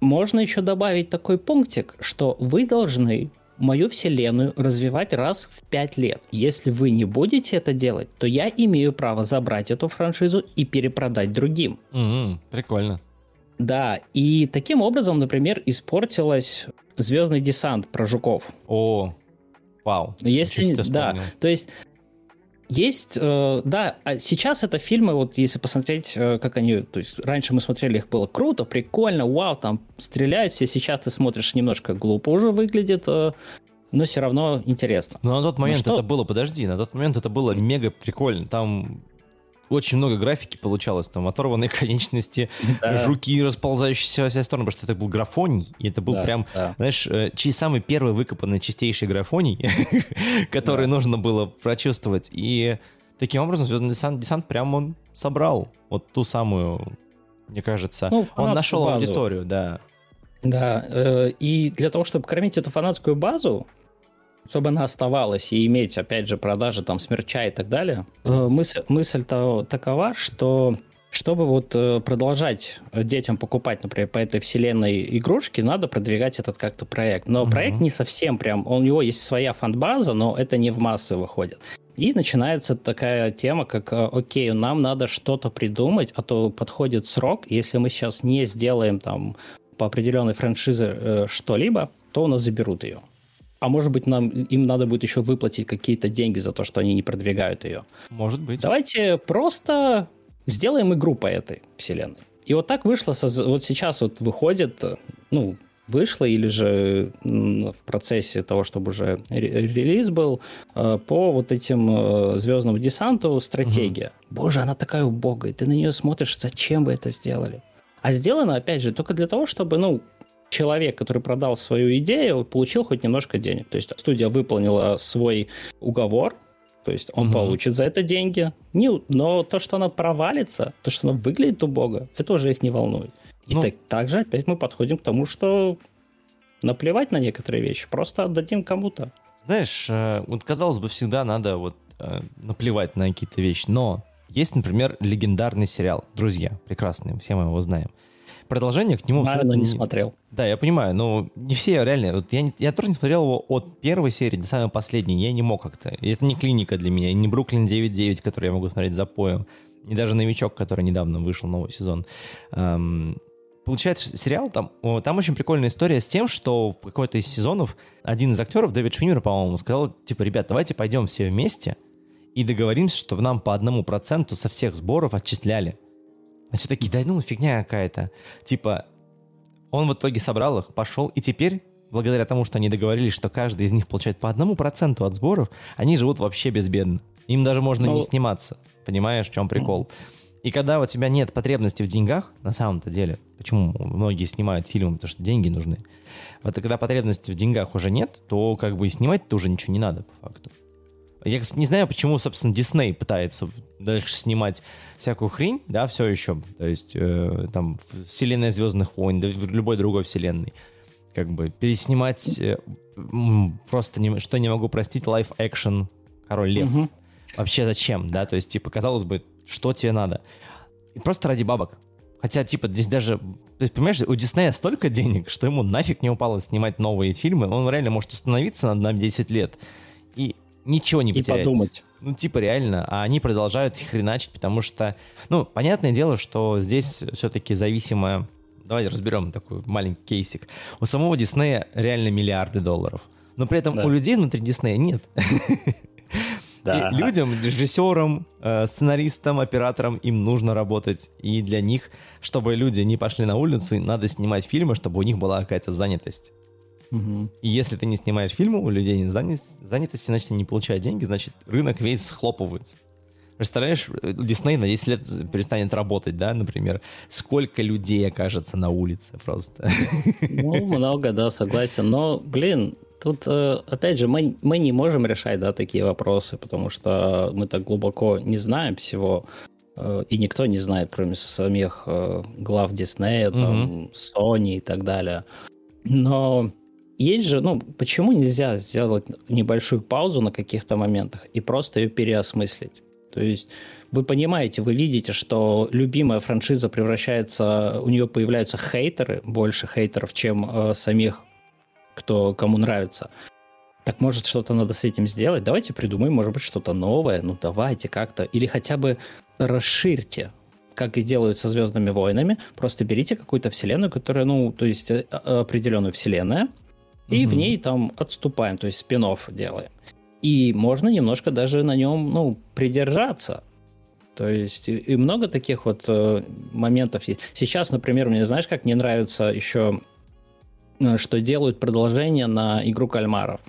можно еще добавить такой пунктик, что вы должны мою вселенную развивать раз в пять лет. Если вы не будете это делать, то я имею право забрать эту франшизу и перепродать другим. Mm-hmm, прикольно. Да, и таким образом, например, испортилась Звездный десант про жуков. О, вау. Если, да, то есть есть, э, да, а сейчас это фильмы, вот если посмотреть, э, как они, то есть раньше мы смотрели их, было круто, прикольно, вау, там стреляют все, сейчас ты смотришь немножко глупо уже выглядит, э, но все равно интересно. Но на тот момент ну, это было, подожди, на тот момент это было мега прикольно, там очень много графики получалось, там оторванные конечности, да. жуки, расползающиеся во все стороны, потому что это был графоний, и это был да, прям, да. знаешь, э, чей самый первый выкопанный чистейший графоний, который да. нужно было прочувствовать. И таким образом Звездный десант, десант прям он собрал вот ту самую, мне кажется, ну, он нашел базу. аудиторию, да. Да, э, и для того, чтобы кормить эту фанатскую базу, чтобы она оставалась и иметь, опять же, продажи там смерча и так далее, э, мысль, мысль -то такова, что чтобы вот э, продолжать детям покупать, например, по этой вселенной игрушки, надо продвигать этот как-то проект. Но угу. проект не совсем прям, у него есть своя фан-база, но это не в массы выходит. И начинается такая тема, как, э, окей, нам надо что-то придумать, а то подходит срок, если мы сейчас не сделаем там по определенной франшизе э, что-либо, то у нас заберут ее а может быть, нам, им надо будет еще выплатить какие-то деньги за то, что они не продвигают ее. Может быть. Давайте просто сделаем игру по этой вселенной. И вот так вышло, вот сейчас вот выходит, ну, вышло или же в процессе того, чтобы уже релиз был, э, по вот этим э, звездному десанту стратегия. Угу. Боже, она такая убогая, ты на нее смотришь, зачем вы это сделали? А сделано, опять же, только для того, чтобы, ну, человек, который продал свою идею, получил хоть немножко денег. То есть студия выполнила свой уговор, то есть он угу. получит за это деньги. Не, но то, что она провалится, то, что она выглядит убого, это уже их не волнует. И ну, так, также опять мы подходим к тому, что наплевать на некоторые вещи, просто отдадим кому-то. Знаешь, э, вот казалось бы, всегда надо вот э, наплевать на какие-то вещи, но есть, например, легендарный сериал «Друзья», прекрасный, все мы его знаем продолжение к нему... Знаю, но не смотрел. Да, я понимаю, но не все реально. Вот я, я тоже не смотрел его от первой серии до самой последней. Я не мог как-то. Это не клиника для меня, не Бруклин 9.9, который я могу смотреть за поем. И даже новичок, который недавно вышел, новый сезон. Эм, получается, сериал там, там очень прикольная история с тем, что в какой-то из сезонов один из актеров, Дэвид Швимер, по-моему, сказал, типа, ребят, давайте пойдем все вместе и договоримся, чтобы нам по одному проценту со всех сборов отчисляли. А все такие, да ну фигня какая-то. Типа, он в итоге собрал их, пошел, и теперь, благодаря тому, что они договорились, что каждый из них получает по одному проценту от сборов, они живут вообще безбедно. Им даже можно ну... не сниматься. Понимаешь, в чем прикол? И когда у тебя нет потребности в деньгах, на самом-то деле, почему многие снимают фильмы, потому что деньги нужны. Вот когда потребности в деньгах уже нет, то как бы и снимать-то уже ничего не надо, по факту. Я не знаю, почему, собственно, Дисней пытается дальше снимать всякую хрень, да, все еще. То есть, э, там, вселенная Звездных войн, да, в любой другой вселенной. Как бы переснимать э, просто, не, что не могу простить, лайф-экшен Король Лев. Угу. Вообще зачем, да? То есть, типа, казалось бы, что тебе надо? И просто ради бабок. Хотя, типа, здесь даже... То есть, понимаешь, у Диснея столько денег, что ему нафиг не упало снимать новые фильмы. Он реально может остановиться на, на 10 лет. Ничего не потерять. И подумать. Ну, типа, реально. А они продолжают их хреначить, потому что, ну, понятное дело, что здесь все-таки зависимое... Давайте разберем такой маленький кейсик. У самого Диснея реально миллиарды долларов. Но при этом да. у людей внутри Диснея нет. Да. И людям, режиссерам, э, сценаристам, операторам им нужно работать. И для них, чтобы люди не пошли на улицу, надо снимать фильмы, чтобы у них была какая-то занятость. Мгм. И если ты не снимаешь фильмы, у людей нет занят- занятости, значит, они не получают деньги, значит, рынок весь схлопывается. Представляешь, Дисней на 10 лет перестанет работать, да, например. Сколько людей окажется на улице просто. Ну, много, да, согласен. Но, блин, тут, э, опять же, мы, мы не можем решать, да, такие вопросы, потому что мы так глубоко не знаем всего, э, и никто не знает, кроме самих э, глав Диснея, там, Sony и так далее. Но есть же, ну, почему нельзя сделать небольшую паузу на каких-то моментах и просто ее переосмыслить? То есть вы понимаете, вы видите, что любимая франшиза превращается, у нее появляются хейтеры, больше хейтеров, чем э, самих, кто кому нравится. Так может что-то надо с этим сделать? Давайте придумаем, может быть, что-то новое. Ну давайте как-то. Или хотя бы расширьте, как и делают со Звездными войнами. Просто берите какую-то вселенную, которая, ну, то есть э, определенную вселенную, и в Мгм. ней там отступаем, то есть спин делаем. И можно немножко даже на нем, ну, придержаться. То есть и, много таких вот э, моментов есть. Сейчас, например, мне знаешь, как мне нравится еще, э, что делают продолжение на игру кальмаров.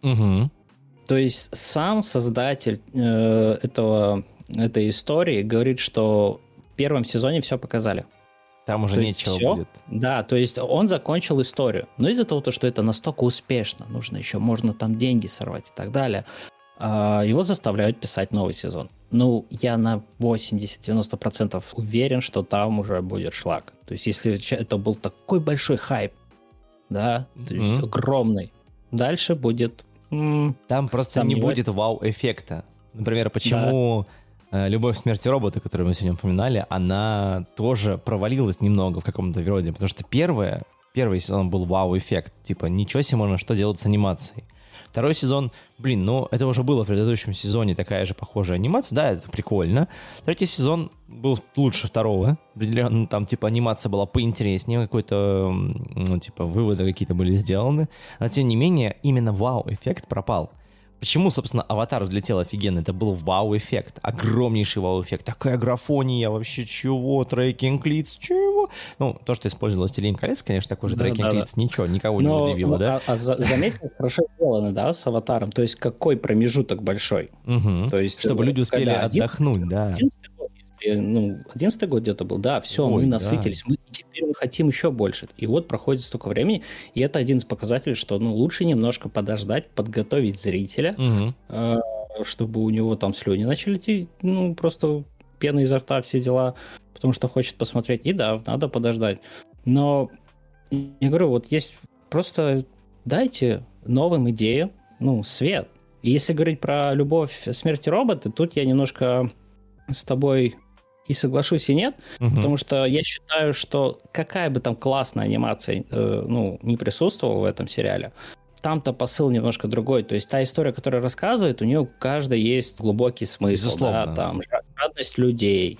Мгм. То есть сам создатель э, этого, этой истории говорит, что в первом сезоне все показали. Там уже То нечего всё? будет. Да, то есть он закончил историю. Но из-за того, то, что это настолько успешно, нужно еще, можно там деньги сорвать и так далее, а, его заставляют писать новый сезон. Ну, я на 80-90% уверен, что там уже будет шлак. То есть если это был такой большой хайп, да, то есть Мгм. огромный, дальше будет... Там просто не Сомневаюсь. будет вау-эффекта. Например, почему э, «Любовь, смерть и роботы», которую мы сегодня упоминали, она тоже провалилась немного в каком-то роде, потому что первое, первый сезон был вау-эффект. Типа, ничего себе можно, что делать с анимацией. Второй сезон, блин, ну, это уже было в предыдущем сезоне такая же похожая анимация, да, это прикольно. Третий сезон был лучше второго, определенно, там, типа, анимация была поинтереснее, какой-то, ну, типа, выводы какие-то были сделаны. Но, тем не менее, именно вау-эффект пропал. Почему, собственно, «Аватар» взлетел офигенно? Это был вау-эффект, огромнейший вау-эффект. Такая графония, вообще чего? Трекинг лиц, чего? Ну, то, что использовалось «Властелин колец», конечно, такой же Да, трекинг да, да. лиц, ничего, никого не Но, удивило, ну, да? А, а за- заметь, как хорошо сделано, да, с аватаром. То есть какой промежуток большой. Мгм. То есть, Чтобы э, люди успели отдохнуть, да. 11 год, ну, 11 год где-то был, да, все, Ой, мы да. насытились, мы теперь мы хотим еще больше. И вот проходит столько времени, и это один из показателей, что ну, лучше немножко подождать, подготовить зрителя, Мгм. э, чтобы у него там слюни начали идти, ну, просто пена изо рта, все дела, потому что хочет посмотреть. И да, надо подождать. Но, я говорю, вот есть просто дайте новым идеям, ну, свет. И если говорить про любовь, смерть и роботы, тут я немножко с тобой и соглашусь, и нет, Мгм. потому что я считаю, что какая бы там классная анимация э, ну, не присутствовала в этом сериале, там-то посыл немножко другой. То есть та история, которая рассказывает, у нее у каждой есть глубокий смысл. Безусловно. Да, там жа- жадность людей.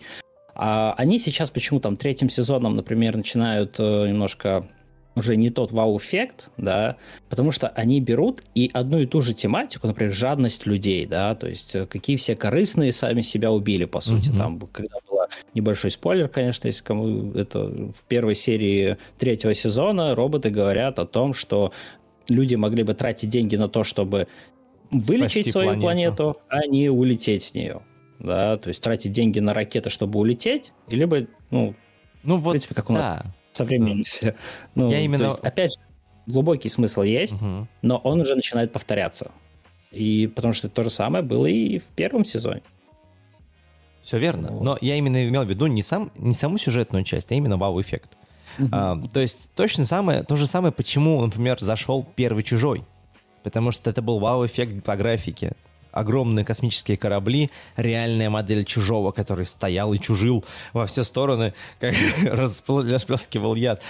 А они сейчас почему там третьим сезоном, например, начинают э, немножко уже не тот вау-эффект, да, потому что они берут и одну и ту же тематику, например, жадность людей, да, то есть э, какие все корыстные сами себя убили, по сути, Мгм. там, когда было небольшой спойлер, конечно, если кому это в первой серии третьего сезона роботы говорят о том, что люди могли бы тратить деньги на то, чтобы вылечить Спасти свою планету. планету, а не улететь с нее. Да, то есть тратить деньги на ракеты, чтобы улететь, либо, ну, Ну в вот, принципе, как у нас да. современности. Ну, Я именно- есть, опять же, глубокий смысл есть, Мгм. но он уже начинает повторяться. И потому что то же самое было и в первом сезоне. Все верно. Вот. Но я именно имел в виду не, сам, не саму сюжетную часть, а именно вау-эффект. А, то есть точно самое, то же самое, почему, например, зашел первый чужой. Потому что это был вау-эффект по графике. Огромные космические корабли, реальная модель чужого, который стоял и чужил во все стороны, как распл- расплескивал яд.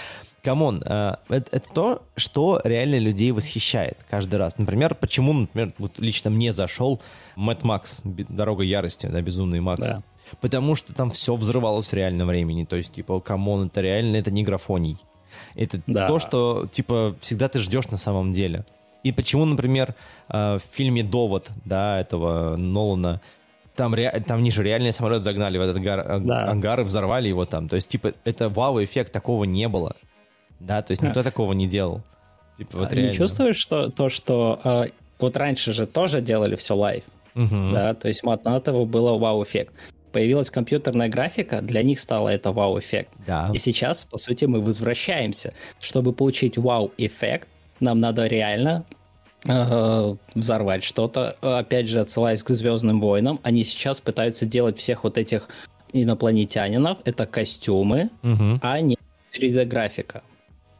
Come on, а, это, это то, что реально людей восхищает каждый раз. Например, почему, например, вот лично мне зашел Mad Max, «Бе- Дорога ярости, да, Безумный Макс. Да. Потому что там все взрывалось в реальном времени. То есть, типа, come on, это реально, это не графоний. Это Да. то, что, типа, всегда ты ждешь на самом деле. И почему, например, э, в фильме «Довод», да, этого Нолана, там, ре... они же реальный самолет загнали в этот гар... Э, да. ангар и взорвали его там. То есть, типа, это вау-эффект, такого не было. Да, то есть никто да. такого не делал. Типа, вот а реально. Не чувствуешь что, то, что э, вот раньше же тоже делали все live, угу. да, то есть от этого было вау-эффект. Появилась компьютерная графика, для них стало это вау-эффект. Да. И сейчас, по сути, мы возвращаемся. Чтобы получить вау-эффект, нам надо реально э, взорвать что-то. Опять же, отсылаясь к Звездным войнам, они сейчас пытаются делать всех вот этих инопланетянинов. Это костюмы, угу. а не 3D-графика.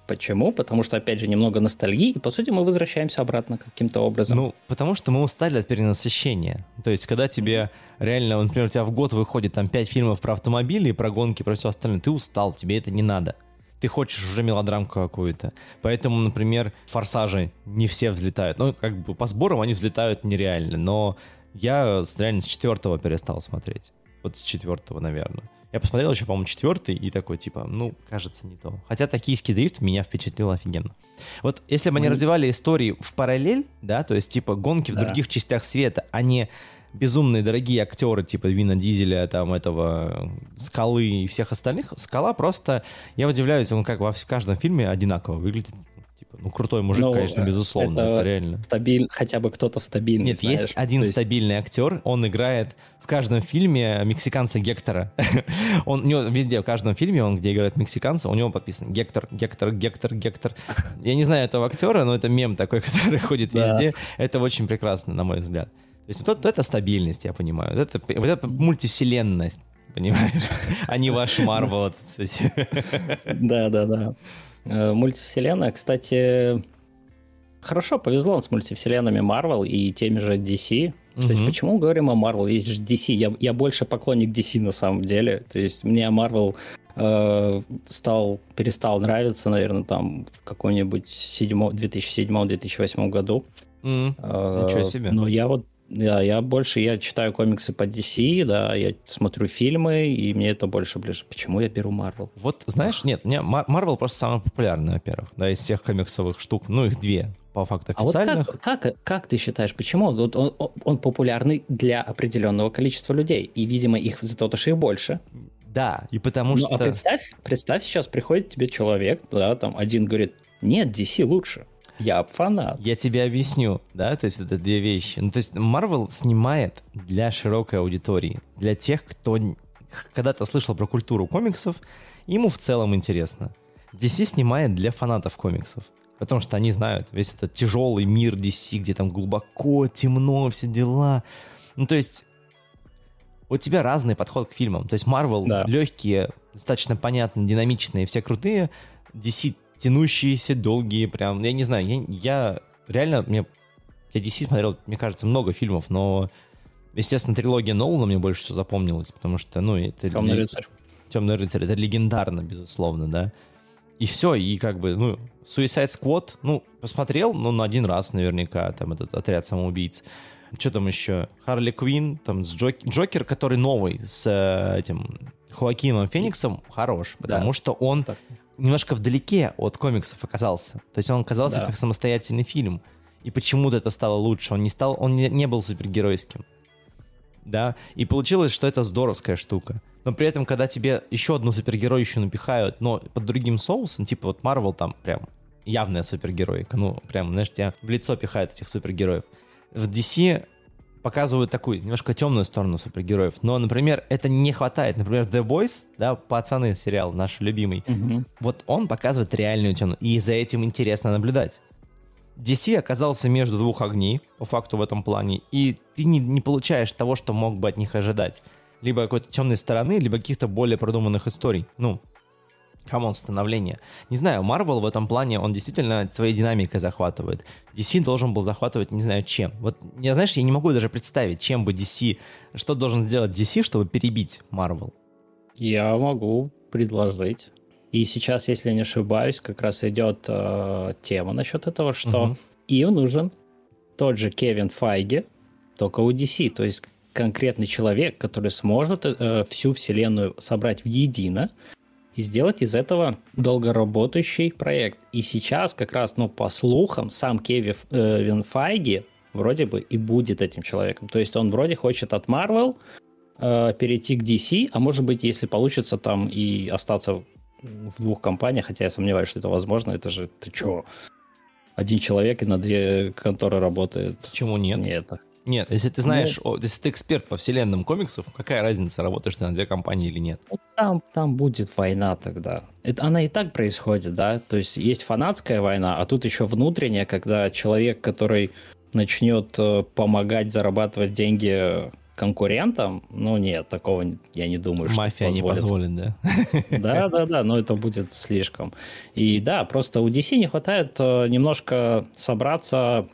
Почему? Потому что, опять же, немного ностальгии, и, по сути, мы возвращаемся обратно каким-то образом. Ну, потому что мы устали от перенасыщения. То есть, когда тебе реально, например, у тебя в год выходит там 5 фильмов про автомобили, про гонки, про все остальное, ты устал, тебе это не надо. Ты хочешь уже мелодрамку какую-то. Поэтому, например, «Форсажи» не все взлетают. Ну, как бы по сборам они взлетают нереально, но я реально с четвертого перестал смотреть. Вот с четвертого, наверное. Я посмотрел еще, по-моему, четвертый и такой, типа, ну, кажется, не то. Хотя токийский дрифт меня впечатлил офигенно. Вот если бы они mm. развивали истории в параллель, да, то есть, типа, гонки да. в других частях света, а не безумные дорогие актеры, типа Вина Дизеля, там, этого, Скалы и всех остальных, Скала просто, я удивляюсь, он как во в каждом фильме одинаково выглядит. Типа, ну, крутой мужик, ну, конечно, безусловно, это, это реально. Стабиль, хотя бы кто-то стабильный. Нет, знаешь, есть один есть... стабильный актер, он играет в каждом фильме мексиканца Гектора. он, у него везде, в каждом фильме, он где играет мексиканца, у него подписано Гектор, Гектор, Гектор, Гектор. Я не знаю этого актера, но это мем такой, который ходит везде. Это очень прекрасно, на мой взгляд. То есть вот это стабильность, я понимаю. Вот это, вот это мультивселенность, понимаешь? а не ваш Марвел. Да, да, да. Э, мультивселенная, кстати, хорошо повезло с мультивселенными Marvel и теми же DC. Кстати, угу. почему говорим о Marvel? Есть же DC. Я, я больше поклонник DC на самом деле. То есть мне Marvel э, стал, перестал нравиться, наверное, там в каком-нибудь 2007-2008 году. Mm, э, ничего себе. Но я вот да, я больше, я читаю комиксы по DC, да, я смотрю фильмы, и мне это больше ближе. Почему я беру Marvel? Вот, знаешь, нет, не, Marvel просто самый популярный, во-первых, да, из всех комиксовых штук, ну, их две, по факту официальных. А вот как, как, как ты считаешь, почему? Вот он, он популярный для определенного количества людей, и, видимо, их за то, что их больше. Да, и потому ну, а что... А представь, представь, сейчас приходит тебе человек, да, там один говорит, нет, DC лучше. Я фанат. Я тебе объясню, да, то есть это две вещи. Ну, то есть Marvel снимает для широкой аудитории, для тех, кто когда-то слышал про культуру комиксов, ему в целом интересно. DC снимает для фанатов комиксов. Потому что они знают весь этот тяжелый мир DC, где там глубоко, темно, все дела. Ну, то есть у тебя разный подход к фильмам. То есть Marvel да. легкие, достаточно понятные, динамичные, все крутые. DC тянущиеся, долгие, прям, я не знаю, я, я реально, мне, я DC смотрел, мне кажется, много фильмов, но, естественно, трилогия Нолана мне больше всего запомнилась, потому что, ну, это... Темный ли... рыцарь. Темный рыцарь, это легендарно, безусловно, да. И все, и как бы, ну, Suicide Squad, ну, посмотрел, ну, на один раз наверняка, там, этот отряд самоубийц. Что там еще? Харли Квин, там, с Джок... Джокер, который новый, с э, этим Хоакином Фениксом, хорош, потому да. что он так немножко вдалеке от комиксов оказался. То есть он оказался да. как самостоятельный фильм. И почему-то это стало лучше. Он не стал, он не, не был супергеройским. Да, и получилось, что это здоровская штука. Но при этом, когда тебе еще одну супергеройщину напихают, но под другим соусом, типа вот Марвел там прям явная супергеройка, ну прям, знаешь, тебя в лицо пихают этих супергероев. В DC показывают такую немножко темную сторону супергероев. Но, например, это не хватает. Например, The Boys, да, пацаны сериал наш любимый, угу. вот он показывает реальную темную, и за этим интересно наблюдать. DC оказался между двух огней, по факту в этом плане, и ты не, не получаешь того, что мог бы от них ожидать. Либо какой-то темной стороны, либо каких-то более продуманных историй. Ну, come on, становление. Не знаю, Marvel в этом плане, он действительно своей динамикой захватывает. DC должен был захватывать, не знаю, чем. Вот, я, знаешь, я не могу даже представить, чем бы DC, что должен сделать DC, чтобы перебить Marvel. Я могу предложить. И сейчас, если не ошибаюсь, как раз идет э, тема насчет этого, что угу. им нужен тот же Кевин Файги, только у DC. То есть конкретный человек, который сможет э, всю вселенную собрать в едино, и сделать из этого долгоработающий проект. И сейчас как раз, ну, по слухам, сам Кевин э, Файги вроде бы и будет этим человеком. То есть он вроде хочет от Marvel э, перейти к DC, а может быть, если получится там и остаться в двух компаниях, хотя я сомневаюсь, что это возможно, это же, ты чё, один человек и на две конторы работает. Почему нет? Нет. Нет, если ты знаешь, ну, о, если ты эксперт по вселенным комиксов, какая разница, работаешь ты на две компании или нет? Там, там будет война тогда. Это, она и так происходит, да? То есть есть фанатская война, а тут еще внутренняя, когда человек, который начнет э, помогать зарабатывать деньги конкурентам, ну нет, такого я не думаю, что Мафия не позволит, да? Да, да, да, но это будет слишком. И да, просто у DC не хватает э, немножко собраться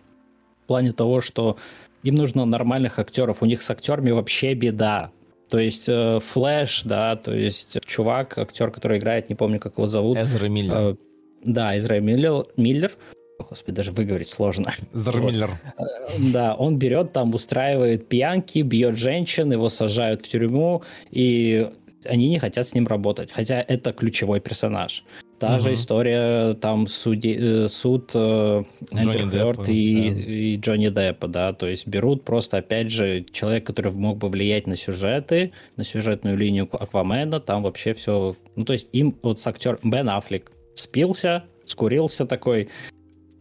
в плане того, что им нужно нормальных актеров, у них с актерами вообще беда. То есть э, Флэш, да, то есть чувак, актер, который играет, не помню, как его зовут. Эзра Миллер. Э, да, Эзра Миллер, Миллер Господи, даже выговорить сложно. Зармиллер. Вот. Э, да, он берет там, устраивает пьянки, бьет женщин, его сажают в тюрьму, и они не хотят с ним работать. Хотя это ключевой персонаж. Та угу. же история, там суди, суд Эмбер Хёрд и, да. и Джонни Деппа, да, то есть берут просто, опять же, человек, который мог бы влиять на сюжеты, на сюжетную линию Аквамена, там вообще все, ну, то есть им вот с актер Бен Аффлек спился, скурился такой,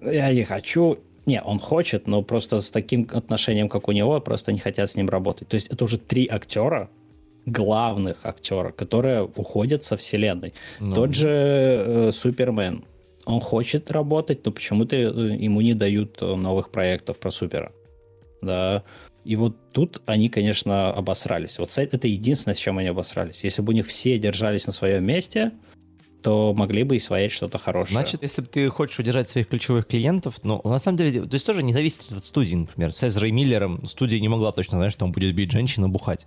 я не хочу. Не, он хочет, но просто с таким отношением, как у него, просто не хотят с ним работать. То есть это уже три актера, главных актера, которые уходят со вселенной. Ну. Тот же э, Супермен. Он хочет работать, но почему-то э, ему не дают э, новых проектов про Супера. Да. И вот тут они, конечно, обосрались. Вот это единственное, с чем они обосрались. Если бы у них все держались на своем месте, то могли бы и своять что-то хорошее. Значит, если ты хочешь удержать своих ключевых клиентов, ну, на самом деле, то есть тоже не зависит от студии, например. С Эзрой Миллером студия не могла точно знать, что он будет бить женщину бухать.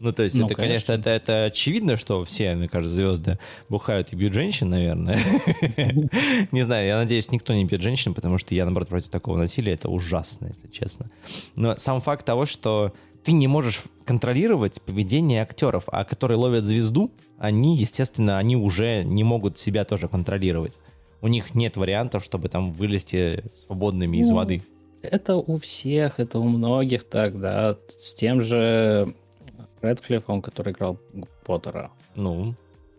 Ну, то есть, ну, это, конечно, конечно это, это очевидно, что все, мне кажется, звезды бухают и бьют женщин, наверное. Не знаю, я надеюсь, никто не бьет женщин, потому что я, наоборот, против такого насилия. Это ужасно, если честно. Но сам факт того, что ты не можешь контролировать поведение актеров, а которые ловят звезду, они, естественно, они уже не могут себя тоже контролировать. У них нет вариантов, чтобы там вылезти свободными из ну, воды. Это у всех, это у многих так, да. С тем же Редклиффом, который играл Поттера. Ну.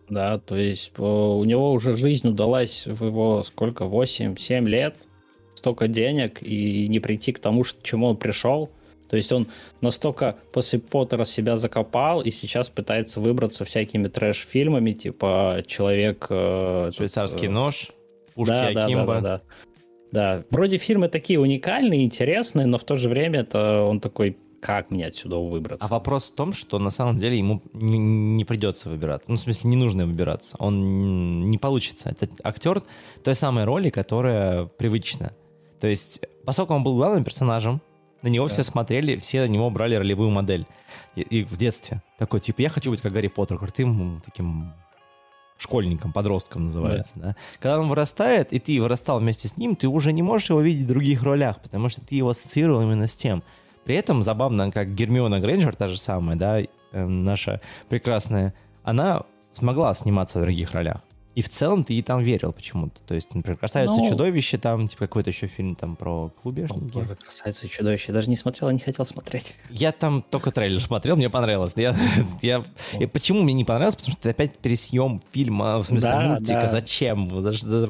Да, то есть у него уже жизнь удалась в его сколько, 8-7 лет, столько денег, и не прийти к тому, к чему он пришел – то есть он настолько после Поттера себя закопал и сейчас пытается выбраться всякими трэш-фильмами, типа «Человек...» э, Швейцарский этот, нож, «Пушки да, Акимба». Да, да, да, да. Вроде фильмы такие уникальные, интересные, но в то же время это он такой как мне отсюда выбраться? А вопрос в том, что на самом деле ему не, придется выбираться. Ну, в смысле, не нужно выбираться. Он не получится. Это актер той самой роли, которая привычна. То есть, поскольку он был главным персонажем, на него да. все смотрели, все на него брали ролевую модель. И, и в детстве. Такой, типа, я хочу быть как Гарри Поттер, крутым таким школьником, подростком называется. Да. Да? Когда он вырастает, и ты вырастал вместе с ним, ты уже не можешь его видеть в других ролях, потому что ты его ассоциировал именно с тем. При этом забавно, как Гермиона Грейнджер, та же самая, да, э, наша прекрасная, она смогла сниматься в других ролях. И в целом ты и там верил почему-то. То есть, например, «Красавица ну, чудовище», там, типа, какой-то еще фильм там про клубешники. Боже, «Красавица и чудовище». Я даже не смотрел, не хотел смотреть. Я там только трейлер смотрел, мне понравилось. Я, я, и почему мне не понравилось? Потому что это опять пересъем фильма, в смысле да, мультика. Да. Зачем?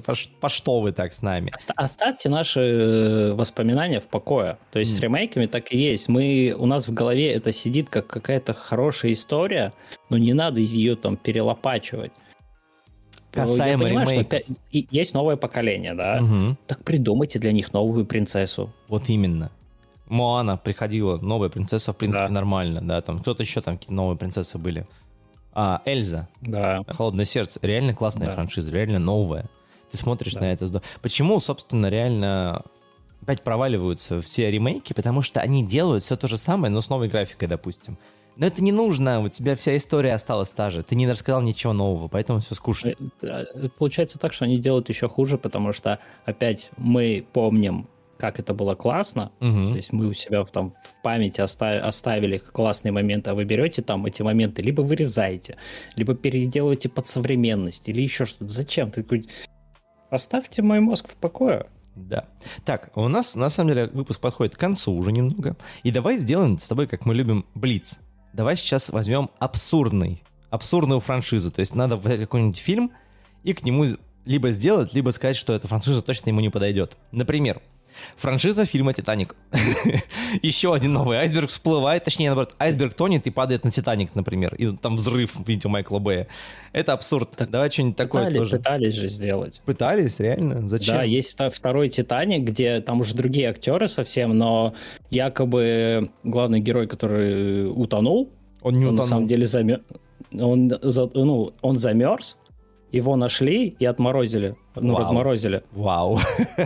По, по что вы так с нами? Оставьте наши э, воспоминания в покое. То есть mm. с ремейками так и есть. Мы, у нас в голове это сидит как какая-то хорошая история, но не надо ее там перелопачивать. Касаемо Я понимаю, ремейка. Что есть новое поколение, да? Угу. Так придумайте для них новую принцессу. Вот именно. Моана приходила, новая принцесса, в принципе, да. нормально, да, там кто-то еще там какие-то новые принцессы были. А, Эльза. Да. Холодное сердце. Реально классная да. франшиза, реально новая. Ты смотришь да. на это. Почему, собственно, реально опять проваливаются все ремейки? Потому что они делают все то же самое, но с новой графикой, допустим. Но это не нужно, у тебя вся история осталась та же. Ты не рассказал ничего нового, поэтому все скучно. Э, э, получается так, что они делают еще хуже, потому что опять мы помним как это было классно. Мгм. То есть мы у себя там в памяти оста- оставили классные моменты, а вы берете там эти моменты, либо вырезаете, либо переделываете под современность, или еще что-то. Зачем? Ты такой, оставьте мой мозг в покое. Да. Так, у нас на самом деле выпуск подходит к концу уже немного. И давай сделаем с тобой, как мы любим, блиц. Давай сейчас возьмем абсурдный, абсурдную франшизу. То есть надо взять какой-нибудь фильм и к нему либо сделать, либо сказать, что эта франшиза точно ему не подойдет. Например, франшиза фильма «Титаник». Еще один новый айсберг всплывает, точнее, наоборот, айсберг тонет и падает на «Титаник», например. И там взрыв в виде Майкла Бэя. Это абсурд. Так Давай что-нибудь такое тоже. пытались же сделать. Пытались, реально? Зачем? Да, есть второй Титаник, где там уже другие актеры совсем, но якобы главный герой, который утонул, Он не он на утонул. самом деле замер... он, за- ну, он замерз, его нашли и отморозили, ну, Вау. разморозили. Вау.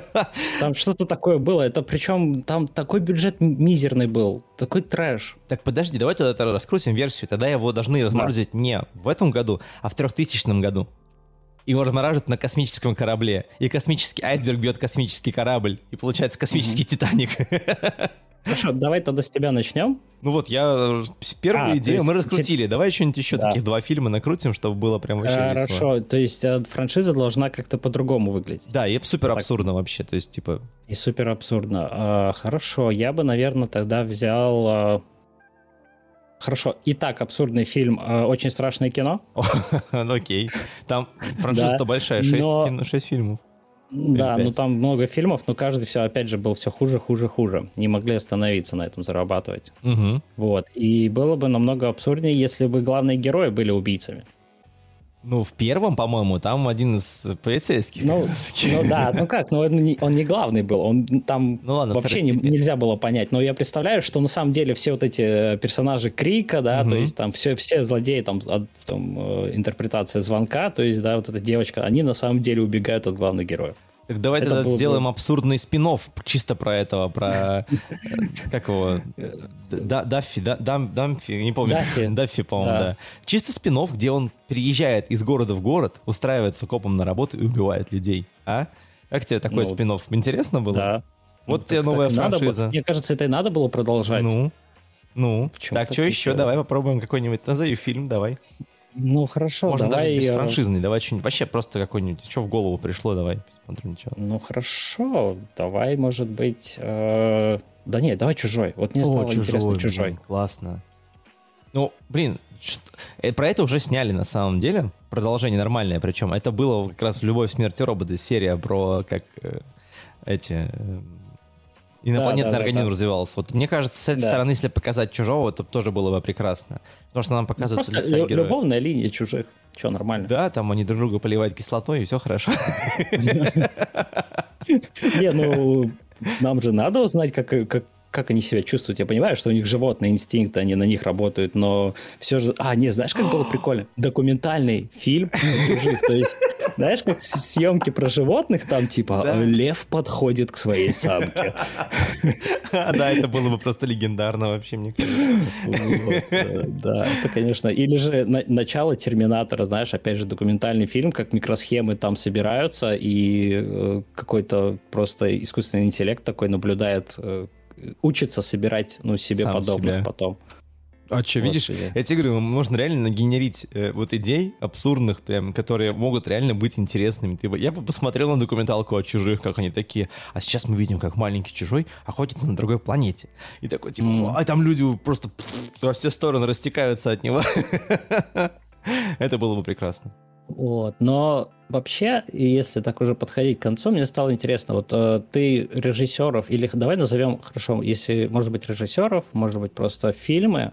Там что-то такое было. Это причем там такой бюджет мизерный был, такой трэш. Так подожди, давай тогда это раскрутим версию. Тогда его должны разморозить не в этом году, а в 3000 году. Его размораживают на космическом корабле. И космический айсберг бьет космический корабль. И получается космический Титаник. Хорошо, давай тогда с тебя начнем. Ну вот, я э, первую А, идею есть мы раскрутили. Давай что-нибудь еще Да. таких два фильма накрутим, чтобы было прям вообще весело. Хорошо, то есть э, франшиза должна как-то по-другому выглядеть. Да, и супер абсурдно вообще. То есть, типа, И супер абсурдно. А, хорошо, я бы, наверное, тогда взял... а, Хорошо, и так абсурдный фильм а, «Очень страшное кино». ну окей. Там франшиза-то Да, большая, 6, но- фильмов. Да, ну там много фильмов, но каждый все, опять же, был все хуже, хуже, хуже. Не могли остановиться на этом, зарабатывать. Мгм. Вот. И было бы намного абсурднее, если бы главные герои были убийцами. Ну, в первом, по-моему, там один из полицейских. Ну, ну да, ну как, ну он не, он не главный был, он там Ну ладно, вообще не- нельзя было понять. Но я представляю, что на самом деле все вот эти э, персонажи Крика, да, Мгм. то есть там все, все злодеи, там, от- там, э, интерпретация звонка, то есть, да, вот эта девочка, они на самом деле убегают от главных героев. Так давай Это тогда было бы- сделаем абсурдный спин чисто про этого, про... э, Как его? Да- Даффи, да- Дам- Дамфи, не помню. Даффи. По-моему, Да. Чисто спин где он переезжает из города в город, устраивается копом на работу и убивает людей. А? Как тебе такой Ну, спин Интересно было? Да. Вот Ну, тебе новая франшиза. Мне кажется, это и надо было продолжать. Ну, ну. Почему так, что еще? Давай попробуем какой-нибудь. Назови фильм, давай. Ну, хорошо, Можно давай... даже без э, франшизный. Давай что-нибудь. Вообще просто какой-нибудь. Что в голову пришло, давай. Посмотрим, ничего. Ну, хорошо, давай, может быть... э, Да нет, давай «Чужой». Вот мне стало интересно блин, «Чужой». классно. Ну, блин, э, про это уже сняли на самом деле. Продолжение нормальное причем. Это было как раз в «Любовь, смерти роботы» серия про как э, эти... э, Инопланетный Да, да, организм да. развивался. Вот мне кажется, с этой Да. стороны, если показать чужого, то тоже было бы прекрасно. Потому что нам показывают Просто лица лю- героя. любовная линия «Чужих». Че, нормально? Да, там они друг друга поливают кислотой, и все хорошо. Не, ну, нам же надо узнать, как, как, как они себя чувствуют. Я понимаю, что у них животные инстинкты, они на них работают, но все же... А, не, знаешь, как было прикольно? Документальный фильм чужих. То есть, знаешь, как съемки про животных, там типа Да. лев подходит к своей самке. Да, это было бы просто легендарно вообще, мне кажется. Э, Да, это, конечно. Или же на- начало Терминатора, знаешь, опять же, документальный фильм, как микросхемы там собираются, и э, какой-то просто искусственный интеллект такой наблюдает, э, учится собирать, ну, себе Сам подобных себя. потом. А что, видишь, Господи. я тебе говорю, можно реально нагенерить э, вот идей абсурдных прям, которые могут реально быть интересными. Ты я бы посмотрел на документалку о чужих, как они такие, а сейчас мы видим, как маленький чужой охотится на другой планете. И такой, типа, М. а там люди просто пф, во все стороны растекаются от него. Это было бы прекрасно. Вот. Но вообще, если так уже подходить к концу, мне стало интересно, вот э, ты режиссеров, или давай назовем, хорошо, если, может быть, режиссеров, может быть, просто фильмы,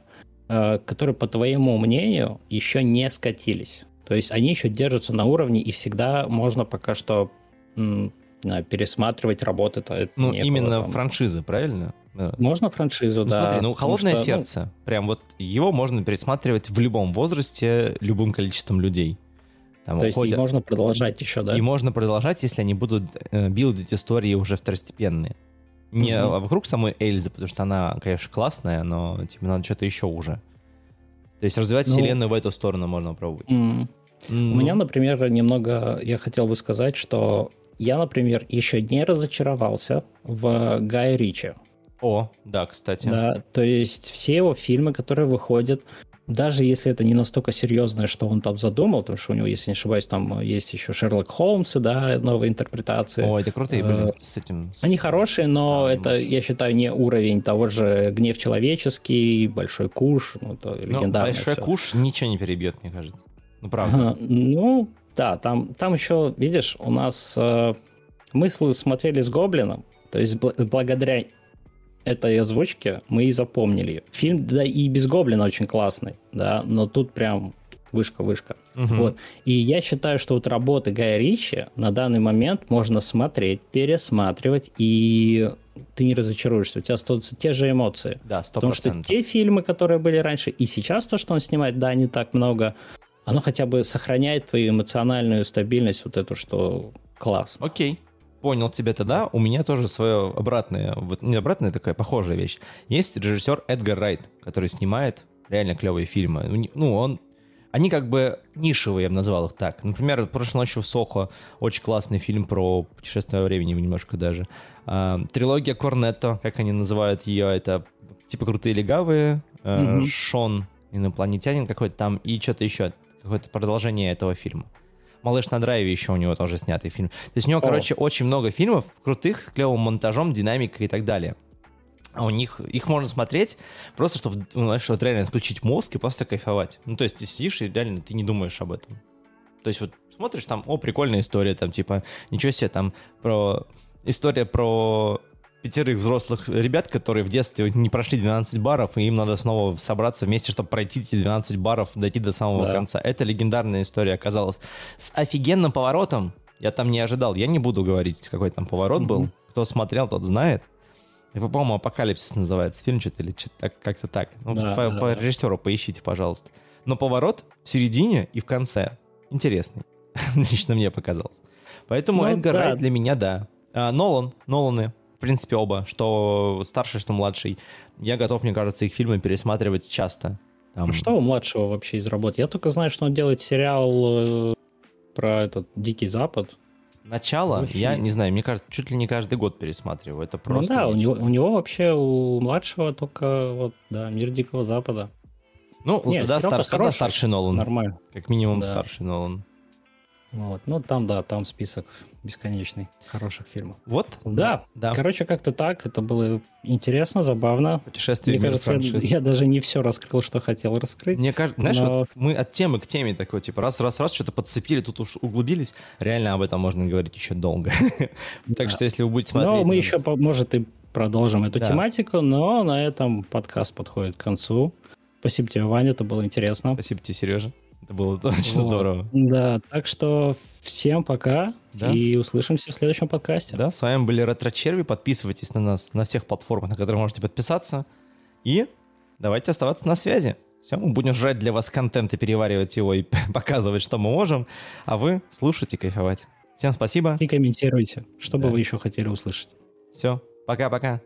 э, которые, по твоему мнению, еще не скатились. То есть они еще держатся на уровне, и всегда можно пока что м, пересматривать работы. это Ну, именно там. франшизы, правильно? Да. Можно франшизу, Ну, да. смотри, ну, холодное что, ну, сердце. Прям вот его можно пересматривать в любом возрасте, любым количеством людей. Там То есть и уходят- можно продолжать еще, да? И можно продолжать, если они будут э, билдить истории уже второстепенные. Не Мгм. вокруг самой Эльзы, потому что она, конечно, классная, но типа надо что-то еще уже. То есть развивать Ну, вселенную в эту сторону можно пробовать. М. У Ну, меня, например, немного, я хотел бы сказать, что я, например, еще не разочаровался в Гае Ричи. О, да, кстати. Да, то есть все его фильмы, которые выходят, даже если это не настолько серьезное, что он там задумал, потому что у него, если не ошибаюсь, там есть еще Шерлок Холмс, да, новые интерпретации. О, это крутые были э, с этим. Они хорошие, но да, это, я считаю, не уровень того же «Гнев человеческий», «Большой куш», ну, это ну, легендарное «Большой все. куш» ничего не перебьет, мне кажется. Ну, правда. Ну, да, там, там еще, видишь, у нас э, мы смотрели с Гоблином, то есть благодаря этой озвучке мы и запомнили. Фильм, да и без Гоблина очень классный, да, но тут прям вышка-вышка. Угу. Вот. И я считаю, что вот работы Гая Ричи на данный момент можно смотреть, пересматривать, и ты не разочаруешься, у тебя остаются те же эмоции. Да, 100%. Потому что те фильмы, которые были раньше, и сейчас то, что он снимает, да, не так много, оно хотя бы сохраняет твою эмоциональную стабильность, вот эту, что классно. Окей. Понял тебя тогда. У меня тоже свое обратное, вот не обратная такая похожая вещь. Есть режиссер Эдгар Райт, который снимает реально клевые фильмы. Ну, он они как бы нишевые, я бы назвал их так. Например, «Прошлой ночью в Сохо» очень классный фильм про путешествие во времени немножко даже. А, трилогия Корнетто, как они называют ее, это типа «Крутые легавые», mm-hmm. «Шон», инопланетянин какой-то там и что-то еще какое-то продолжение этого фильма. «Малыш на драйве» еще у него тоже снятый фильм. То есть у него, О. короче, очень много фильмов крутых, с клевым монтажом, динамикой и так далее. А у них, их можно смотреть просто, чтобы, ну, знаешь, вот реально отключить мозг и просто кайфовать. Ну, то есть ты сидишь и реально ты не думаешь об этом. То есть вот смотришь там, о, прикольная история, там, типа, ничего себе, там, про... История про пятерых взрослых ребят, которые в детстве не прошли 12 баров, и им надо снова собраться вместе, чтобы пройти эти 12 баров, дойти до самого да. конца. Это легендарная история оказалась. С офигенным поворотом. Я там не ожидал. Я не буду говорить, какой там поворот mm-hmm. был. Кто смотрел, тот знает. По-моему, «Апокалипсис» называется фильм, что-то или что-то так, как-то так. Ну, да, по, да, по режиссеру поищите, пожалуйста. Но поворот в середине и в конце интересный. Лично мне показалось. Поэтому ну, Эдгар да. Райт для меня, да. А, Нолан, Ноланы, принципе, оба, что старший, что младший. Я готов, мне кажется, их фильмы пересматривать часто. Там... А что у младшего вообще из работы? Я только знаю, что он делает сериал э, про этот Дикий Запад. Начало, я не знаю, мне кажется, чуть ли не каждый год пересматриваю. Это ну просто. Ну да, у него, у него вообще у младшего только вот, да, мир Дикого Запада. Ну, Нет, тогда, стар, тогда старший Нолан. Нормально. Как минимум да. старший Нолан. Вот. Ну, там, да, там список бесконечный хороших фильмов. Вот? Да. да. Короче, как-то так. Это было интересно, забавно. Путешествие Мне кажется, я, я даже не все раскрыл, что хотел раскрыть. Мне кажется, знаешь, но... вот мы от темы к теме такой, типа, раз-раз-раз, что-то подцепили, тут уж углубились. Реально об этом можно говорить еще долго. Так что, если вы будете смотреть... Ну, мы еще, может, и продолжим эту тематику, но на этом подкаст подходит к концу. Спасибо тебе, Ваня, это было интересно. Спасибо тебе, Сережа. Это было очень вот. здорово. Да, так что всем пока да. и услышимся в следующем подкасте. Да, с вами были Ретро-Черви. Подписывайтесь на нас на всех платформах, на которые можете подписаться. И давайте оставаться на связи. Все, мы будем жрать для вас контент и переваривать его и показывать, что мы можем. А вы слушайте, кайфовать. Всем спасибо. И комментируйте, что да. бы вы еще хотели услышать. Все, пока-пока.